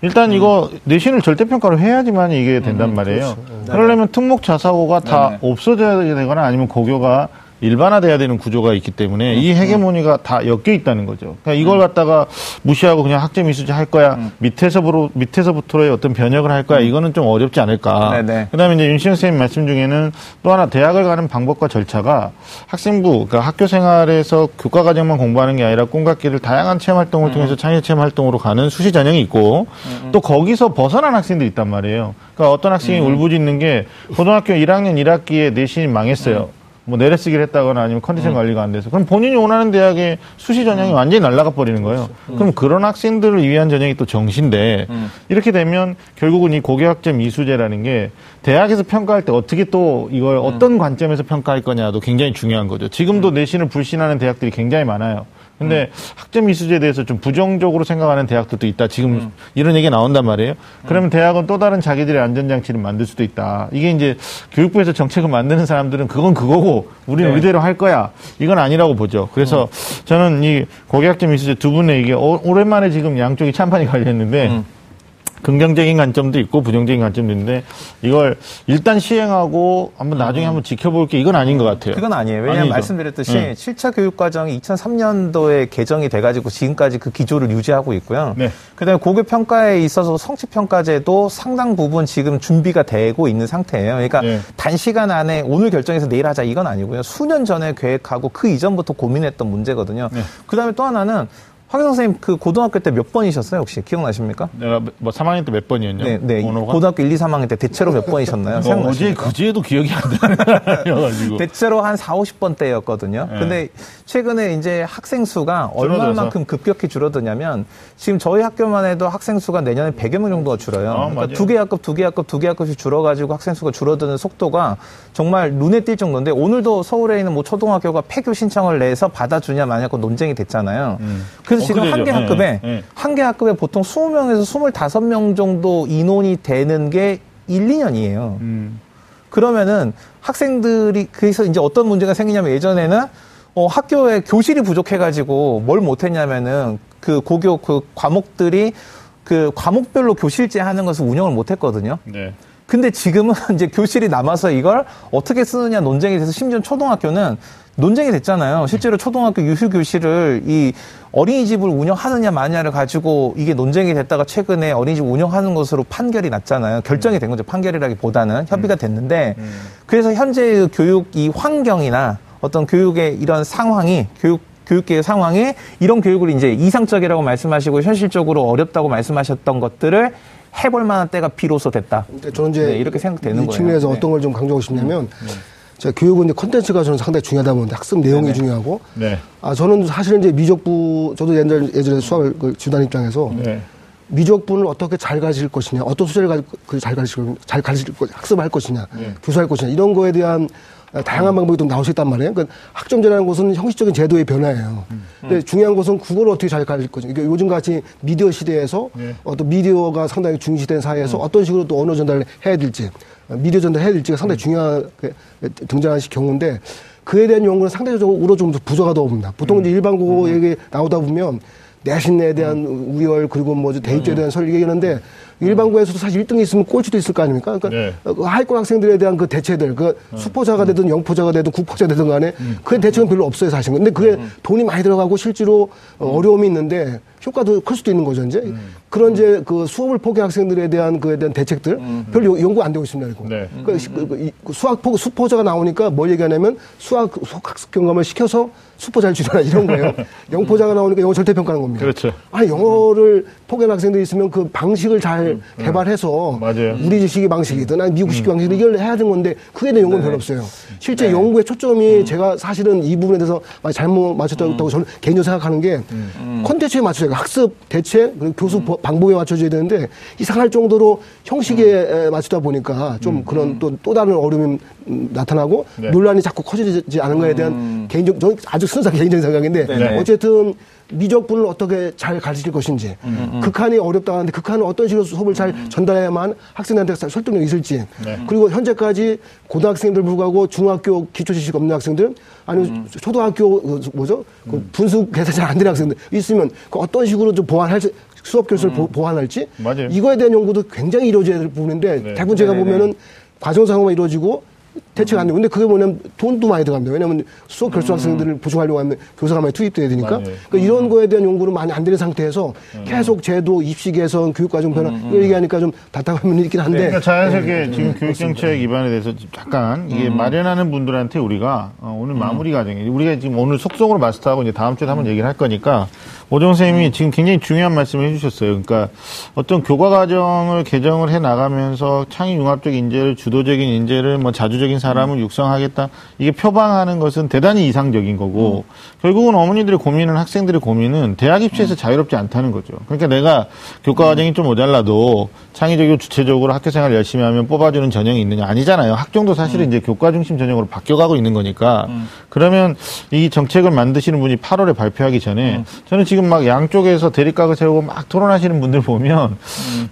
일단 이거 내신을 절대평가로 해야지만 이게 된단 말이에요. 그러려면 특목 자사고가 다 네네. 없어져야 되거나 아니면 고교가 일반화돼야 되는 구조가 있기 때문에 이 헤게모니가 다 엮여 있다는 거죠. 그러니까 이걸 갖다가 무시하고 그냥 학점 이수제 할 거야. 밑에서부터 밑에서부터의 어떤 변혁을 할 거야. 이거는 좀 어렵지 않을까. 네네. 그다음에 이제 윤시영 선생님 말씀 중에는 또 하나 대학을 가는 방법과 절차가 학생부, 그러니까 학교 생활에서 교과 과정만 공부하는 게 아니라 길을 다양한 체험 활동을 통해서 창의 체험 활동으로 가는 수시 전형이 있고 또 거기서 벗어난 학생들이 있단 말이에요. 그러니까 어떤 학생이 울부짖는 게 고등학교 1학년 1학기에 내신이 망했어요. 뭐 내려쓰기를 했다거나 아니면 컨디션 관리가 안 돼서. 그럼 본인이 원하는 대학의 수시 전형이 완전히 날아가 버리는 거예요. 그럼 그런 학생들을 위한 전형이 또 정시인데 이렇게 되면 결국은 이 고교학점 이수제라는 게 대학에서 평가할 때 어떻게 또 이걸 어떤 관점에서 평가할 거냐도 굉장히 중요한 거죠. 지금도 내신을 불신하는 대학들이 굉장히 많아요. 근데 학점 이수제에 대해서 좀 부정적으로 생각하는 대학들도 있다. 지금 이런 얘기가 나온단 말이에요. 그러면 대학은 또 다른 자기들의 안전장치를 만들 수도 있다. 이게 이제 교육부에서 정책을 만드는 사람들은 그건 그거고 우리는 네. 우리대로 할 거야. 이건 아니라고 보죠. 그래서 저는 이 고교학점 이수제 두 분의 이게 오- 오랜만에 지금 양쪽이 찬판이 갈렸는데 긍정적인 관점도 있고 부정적인 관점도 있는데 이걸 일단 시행하고 한번 나중에 한번 지켜볼 게 이건 아닌 것 같아요. 그건 아니에요. 왜냐하면 아니죠. 말씀드렸듯이 네. 7차 교육과정이 2003년도에 개정이 돼가지고 지금까지 그 기조를 유지하고 있고요. 네. 그다음에 고교 평가에 있어서 성취 평가제도 상당 부분 지금 준비가 되고 있는 상태예요. 그러니까 네. 단시간 안에 오늘 결정해서 내일 하자 이건 아니고요. 수년 전에 계획하고 그 이전부터 고민했던 문제거든요. 네. 그다음에 또 하나는 황영 선생님 그 고등학교 때 몇 번이셨어요 혹시 기억나십니까? 내가 뭐 3학년 때 몇 번이었냐? 네, 네. 번호가? 고등학교 1, 2, 3학년 때 대체로 몇 번이셨나요? 뭐 어제? 그제도 기억이 안 나가지고. 대체로 한 4, 50번 대였거든요. 네. 근데 최근에 이제 학생 수가. 얼마만큼 급격히 줄어드냐면 지금 저희 학교만 해도 학생 수가 내년에 100여 명 정도가 줄어요. 아, 그러니까. 두 개 학급, 두 개 학급, 두 개 학급씩 줄어가지고 학생 수가 줄어드는 속도가 정말 눈에 띌 정도인데 오늘도 서울에 있는 뭐 초등학교가 폐교 신청을 내서 받아주냐 마냐고 논쟁이 됐잖아요. 그래서 어, 지금 한 개. 학급에 네, 네. 한개 학급에 보통 20명에서 25명 정도 인원이 되는 게 1, 2년이에요. 음. 그러면은 학생들이 그래서 이제 어떤 문제가 생기냐면 예전에는 어, 학교에 교실이 부족해가지고 뭘 못했냐면은 그 고교 그 과목들이 그 과목별로 교실제 하는 것을 운영을 못했거든요. 네. 근데 지금은 이제 교실이 남아서 이걸 어떻게 쓰느냐 논쟁이 돼서 심지어 초등학교는 논쟁이 됐잖아요. 실제로 초등학교 유휴 교실을 이 어린이집을 운영하느냐 마냐를 가지고 이게 논쟁이 됐다가 최근에 어린이집 운영하는 것으로 판결이 났잖아요. 결정이 된 거죠. 판결이라기보다는 협의가 됐는데 그래서 현재의 교육 이 환경이나 어떤 교육의 이런 상황이 교육 교육계의 상황에 이런 교육을 이제 이상적이라고 말씀하시고 현실적으로 어렵다고 말씀하셨던 것들을 해볼 만한 때가 비로소 됐다. 그러니까 저는 이제 네, 이렇게 생각되는 이 거예요. 측면에서 네. 어떤 걸 좀 강조하고 싶냐면 제가 교육은 이제 콘텐츠가 저는 상당히 중요하다 보는데 학습 내용이 네네. 중요하고 네. 아 저는 사실은 이제 미적부 저도 옛날 예전에 수학을 그 주단 입장에서 네. 미적분을 어떻게 잘 가르칠 것이냐, 어떤 소재를 가- 그잘 거- 잘 가르칠 것, 학습할 것이냐, 네. 교수할 것이냐 이런 거에 대한 어, 다양한 방법이 또 나올 수 있단 말이에요. 그러니까 학점제라는 것은 형식적인 제도의 변화예요. 근데 중요한 것은 그걸 어떻게 잘 가르칠 것이냐. 그러니까 요즘 같이 미디어 시대에서 네. 어떤 미디어가 상당히 중시된 사회에서 어떤 식으로 또 언어 전달을 해야 될지, 어, 미디어 전달 해야 될지가 상당히 중요하게 등장하는 경우인데 그에 대한 연구는 상대적으로 좀 부족하다고 봅니다. 보통 이제 일반 국어 얘기 나오다 보면 내신에 대한 우열 그리고 뭐 데이터에 대한 설 얘기하는데 일반고에서도 사실 1등이 있으면 꼴찌도 있을 거 아닙니까? 그러니까 네. 그 하위권 학생들에 대한 그 대체들, 그 수포자가 되든 영포자가 되든 국포자 되든 간에 그 대책은 별로 없어요, 사실은. 근데 그게 돈이 많이 들어가고 실제로 어, 어려움이 있는데 효과도 클 수도 있는 거죠, 이제. 그런 이제 그 수업을 포기한 학생들에 대한 그에 대한 대책들 별로 요- 연구 안 되고 있습니다, 이거. 네. 그, 시- 그, 그, 이- 그 수학 포, 수포자가 나오니까 뭘 얘기하냐면 수학, 학습 경감을 시켜서 수포자를 줄여라 이런 거예요. 영포자가 나오니까 영어 절대 평가하는 겁니다. 그렇죠. 아니 영어를 포기한 학생들이 있으면 그 방식을 잘 개발해서 맞아요. 우리 식의 방식이든 아니 미국식 방식이든 이걸 해야 되는 건데 그게 대한 연구는 별로 없어요. 실제 연구의 초점이 제가 사실은 이 부분에 대해서 많이 잘못 맞췄다고 저는 개인적으로 생각하는 게 콘텐츠에 맞춰야 학습 대책 그리고 교수 보- 방법에 맞춰줘야 되는데 이상할 정도로 형식에 에, 맞추다 보니까 좀 그런 또, 또 다른 어려움이 음, 나타나고 네. 논란이 자꾸 커지지 않은 거에 대한 개인적 저는 아주 순수한 개인적인 생각인데 네네. 어쨌든 미적분을 어떻게 잘 가르칠 것인지 극한이 어렵다 하는데 극한은 어떤 식으로 수업을 잘 전달해야만 학생들한테 잘 설득력이 있을지. 네. 그리고 현재까지 고등학생들 불구하고 중학교 기초 지식 없는 학생들 아니면 초등학교 그 뭐죠? 그 분수 계산 잘 안 되는 학생들 있으면 그 어떤 식으로 좀 보완할지 수업 교수를 보- 보완할지 맞아요. 이거에 대한 연구도 굉장히 이루어져야 될 부분인데 네. 대부분 제가 네네네. 보면은 과정상으로만 이루어지고 대체가 안 돼요. 근데 그게 뭐냐면 돈도 많이 들어갑니다. 왜냐하면 수업 결수 학생들을 보충하려고 하면 교사가 많이 투입돼야 되니까. 맞아요. 그러니까 이런 거에 대한 연구는 많이 안 되는 상태에서 계속 제도, 입시 개선, 교육 과정 변화 이거 얘기하니까 좀 답답한 면이 있긴 한데. 그러니까 자연스럽게 지금 교육 정책 기반에 대해서 잠깐 이게 마련하는 분들한테 우리가 어, 오늘 마무리 과정에 우리가 지금 오늘 속속으로 마스터하고 이제 다음 주에 한번 얘기를 할 거니까 오정 선생님이 지금 굉장히 중요한 말씀을 해주셨어요. 그러니까 어떤 교과 과정을 개정을 해 나가면서 창의 융합적 인재를 주도적인 인재를 뭐 자주적인 사람을 육성하겠다. 이게 표방하는 것은 대단히 이상적인 거고 결국은 어머니들의 고민은 학생들의 고민은 대학 입시에서 자유롭지 않다는 거죠. 그러니까 내가 교과 과정이 좀 모자라도 창의적이고 주체적으로 학교 생활 열심히 하면 뽑아주는 전형이 있느냐. 아니잖아요. 학종도 사실은 이제 교과 중심 전형으로 바뀌어가고 있는 거니까. 그러면 이 정책을 만드시는 분이 8월에 발표하기 전에 저는 지금 막 양쪽에서 대립각을 세우고 막 토론하시는 분들 보면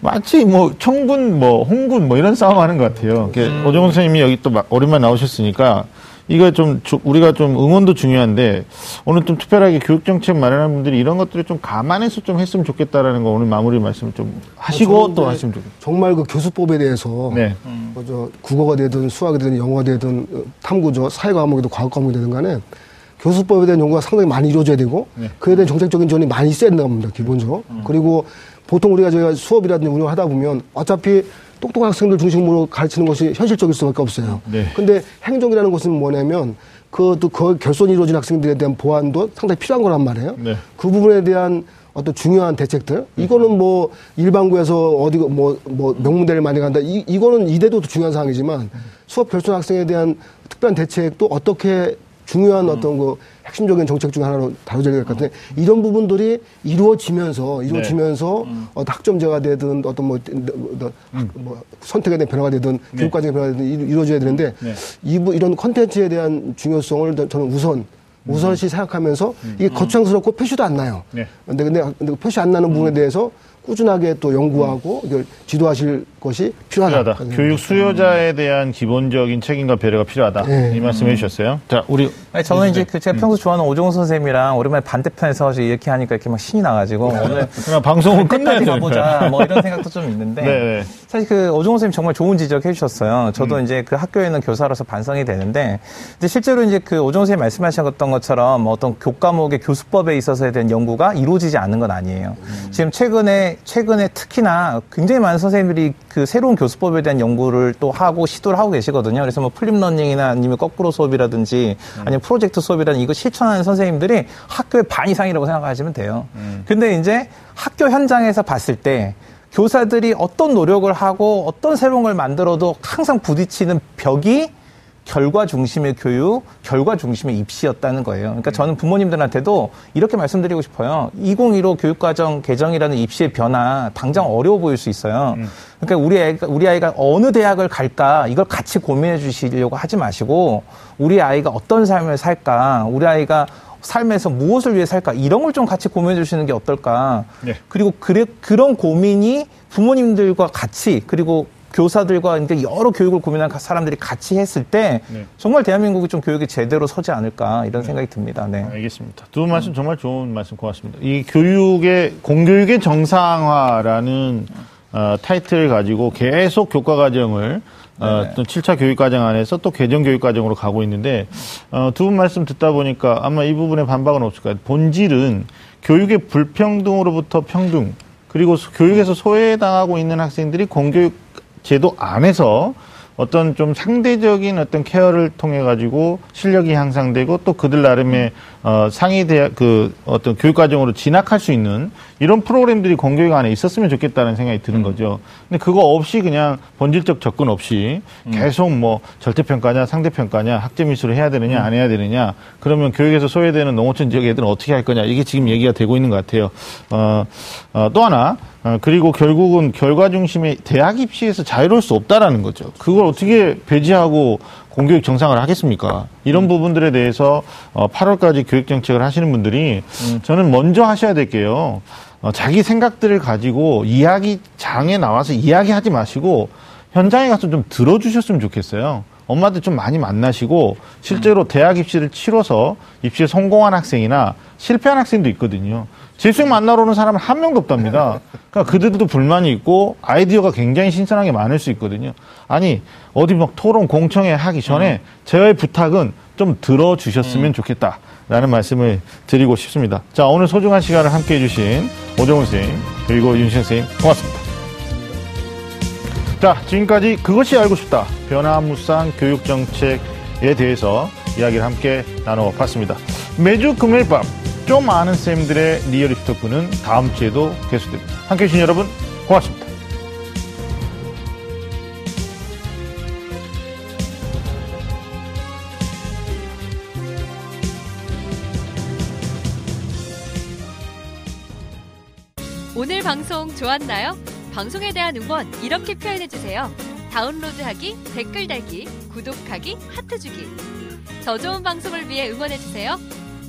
마치 뭐 청군 뭐 홍군 뭐 이런 싸움하는 것 같아요. 오정훈 선생님이 여기 또막 오랜만에 나오셨으니까 이거 좀 주- 우리가 좀 응원도 중요한데 오늘 좀 특별하게 교육 정책 마련하는 분들이 이런 것들을 좀 감안해서 좀 했으면 좋겠다라는 거 오늘 마무리 말씀 좀 하시고 저는 또 하시면 좋겠어요. 정말 그 교수법에 대해서 네. 뭐저 국어가 되든 수학이 되든 영어가 되든 어, 탐구죠 사회 과목이든 과학 과목이 되든 간에 교수법에 대한 연구가 상당히 많이 이루어져야 되고 네. 그에 대한 정책적인 지원이 많이 있어야 된다고 봅니다 기본적으로 그리고 보통 우리가 저희가 수업이라든지 운영하다 보면 어차피 똑똑한 학생들 중심으로 가르치는 것이 현실적일 수밖에 없어요. 네. 근데 행정이라는 것은 뭐냐면 그또 그 결손이 이루어진 학생들에 대한 보완도 상당히 필요한 거란 말이에요. 네. 그 부분에 대한 어떤 중요한 대책들 이거는 뭐 일반고에서 어디 뭐뭐 명문대를 많이 간다 이 이거는 이대도 중요한 사항이지만 수업 결손 학생에 대한 특별한 대책도 어떻게 중요한 어떤 그 핵심적인 정책 중 하나로 다뤄져야 될 것 같은데 이런 부분들이 이루어지면서 이루어지면서 어떤 학점제가 되든 어떤 뭐, 뭐, 뭐 선택에 대한 변화가 되든 교육 과정의 변화가 되든 이루- 이루어져야 되는데 네. 이부 이런 컨텐츠에 대한 중요성을 저는 우선 우선시 생각하면서 이게 거창스럽고 표시도 안 나요. 네. 근데 근데, 근데 표시 안 나는 부분에 대해서 꾸준하게 또 연구하고 지도하실 것이 필요하다. 필요하다. 교육 수요자에 대한 기본적인 책임과 배려가 필요하다. 네. 이 말씀 해 주셨어요. 자, 우리 아니, 저는 이제 그 제가 평소 좋아하는 오종훈 선생님이랑 오랜만에 반대편에서 이렇게 하니까 이렇게 막 신이 나가지고 오늘 그냥 방송을 끝내야 끝까지 되니까. 가보자 뭐 이런 생각도 좀 있는데 네, 네. 사실 그 오종훈 선생님 정말 좋은 지적 해 주셨어요. 저도 이제 그 학교에 있는 교사로서 반성이 되는데 근데 실제로 이제 그 오종훈 선생님 말씀하셨던 것처럼 어떤 교과목의 교수법에 있어서에 대한 연구가 이루어지지 않는 건 아니에요. 지금 최근에 최근에 특히나 굉장히 많은 선생님들이 그 새로운 교수법에 대한 연구를 또 하고 시도를 하고 계시거든요. 그래서 뭐 flip learning이나 아니면 거꾸로 수업이라든지 아니면 프로젝트 수업이라든지 이거 실천하는 선생님들이 학교의 반 이상이라고 생각하시면 돼요. 근데 이제 학교 현장에서 봤을 때 교사들이 어떤 노력을 하고 어떤 새로운 걸 만들어도 항상 부딪히는 벽이 결과 중심의 교육, 결과 중심의 입시였다는 거예요. 그러니까 저는 부모님들한테도 이렇게 말씀드리고 싶어요. 2015 교육과정 개정이라는 입시의 변화 당장 어려워 보일 수 있어요. 그러니까 우리 아이가, 우리 아이가 어느 대학을 갈까 이걸 같이 고민해 주시려고 하지 마시고 우리 아이가 어떤 삶을 살까, 우리 아이가 삶에서 무엇을 위해 살까 이런 걸 좀 같이 고민해 주시는 게 어떨까. 네. 그리고 그래, 그런 고민이 부모님들과 같이 그리고 교사들과 이제 여러 교육을 고민한 사람들이 같이 했을 때 네. 정말 대한민국이 좀 교육이 제대로 서지 않을까 이런 생각이 듭니다. 네. 알겠습니다. 두 분 말씀 정말 좋은 말씀 고맙습니다. 이 교육의 공교육의 정상화라는 어, 타이틀을 가지고 계속 교과 과정을 어. 또 7차 교육 과정 안에서 또 개정 교육 과정으로 가고 있는데 어, 두 분 말씀 듣다 보니까 아마 이 부분에 반박은 없을 거예요. 본질은 교육의 불평등으로부터 평등 그리고 소- 교육에서 소외당하고 있는 학생들이 공교육 제도 안에서 어떤 좀 상대적인 어떤 케어를 통해 가지고 실력이 향상되고 또 그들 나름의 어, 상위 대학 그 어떤 교육 과정으로 진학할 수 있는 이런 프로그램들이 공교육 안에 있었으면 좋겠다는 생각이 드는 거죠. 근데 그거 없이 그냥 본질적 접근 없이 계속 뭐 절대평가냐 상대평가냐 학제 미수를 해야 되느냐 안 해야 되느냐 그러면 교육에서 소외되는 농어촌 지역 애들은 어떻게 할 거냐 이게 지금 얘기가 되고 있는 것 같아요. 어, 어, 또 하나 어, 그리고 결국은 결과 중심의 대학 입시에서 자유로울 수 없다라는 거죠. 그걸 어떻게 배제하고 공교육 정상을 하겠습니까? 이런 부분들에 대해서 어, 8월까지 교육 정책을 하시는 분들이 저는 먼저 하셔야 될 게요. 어, 자기 생각들을 가지고 이야기 장에 나와서 이야기하지 마시고 현장에 가서 좀 들어주셨으면 좋겠어요. 엄마들 좀 많이 만나시고 실제로 대학 입시를 치러서 입시에 성공한 학생이나 실패한 학생도 있거든요. 재수생 만나러 오는 사람은 한 명도 없답니다. 그러니까 그들도 불만이 있고 아이디어가 굉장히 신선하게 많을 수 있거든요. 아니 어디 막 토론 공청회 하기 전에 저의 부탁은 좀 들어주셨으면 좋겠다라는 말씀을 드리고 싶습니다. 자 오늘 소중한 시간을 함께해 주신 오정훈 선생님 그리고 윤신 선생님 고맙습니다. 자 지금까지 그것이 알고 싶다 변화무쌍 교육정책에 대해서 이야기를 함께 나눠봤습니다. 매주 금요일 밤 좀 아는 쌤들의 real 입시 토크는 다음 주에도 계속됩니다. 함께 해주신 여러분 고맙습니다. 오늘 방송 좋았나요? 방송에 대한 응원 이렇게 표현해주세요. 다운로드하기, 댓글 달기, 구독하기, 하트 주기. 더 좋은 방송을 위해 응원해주세요.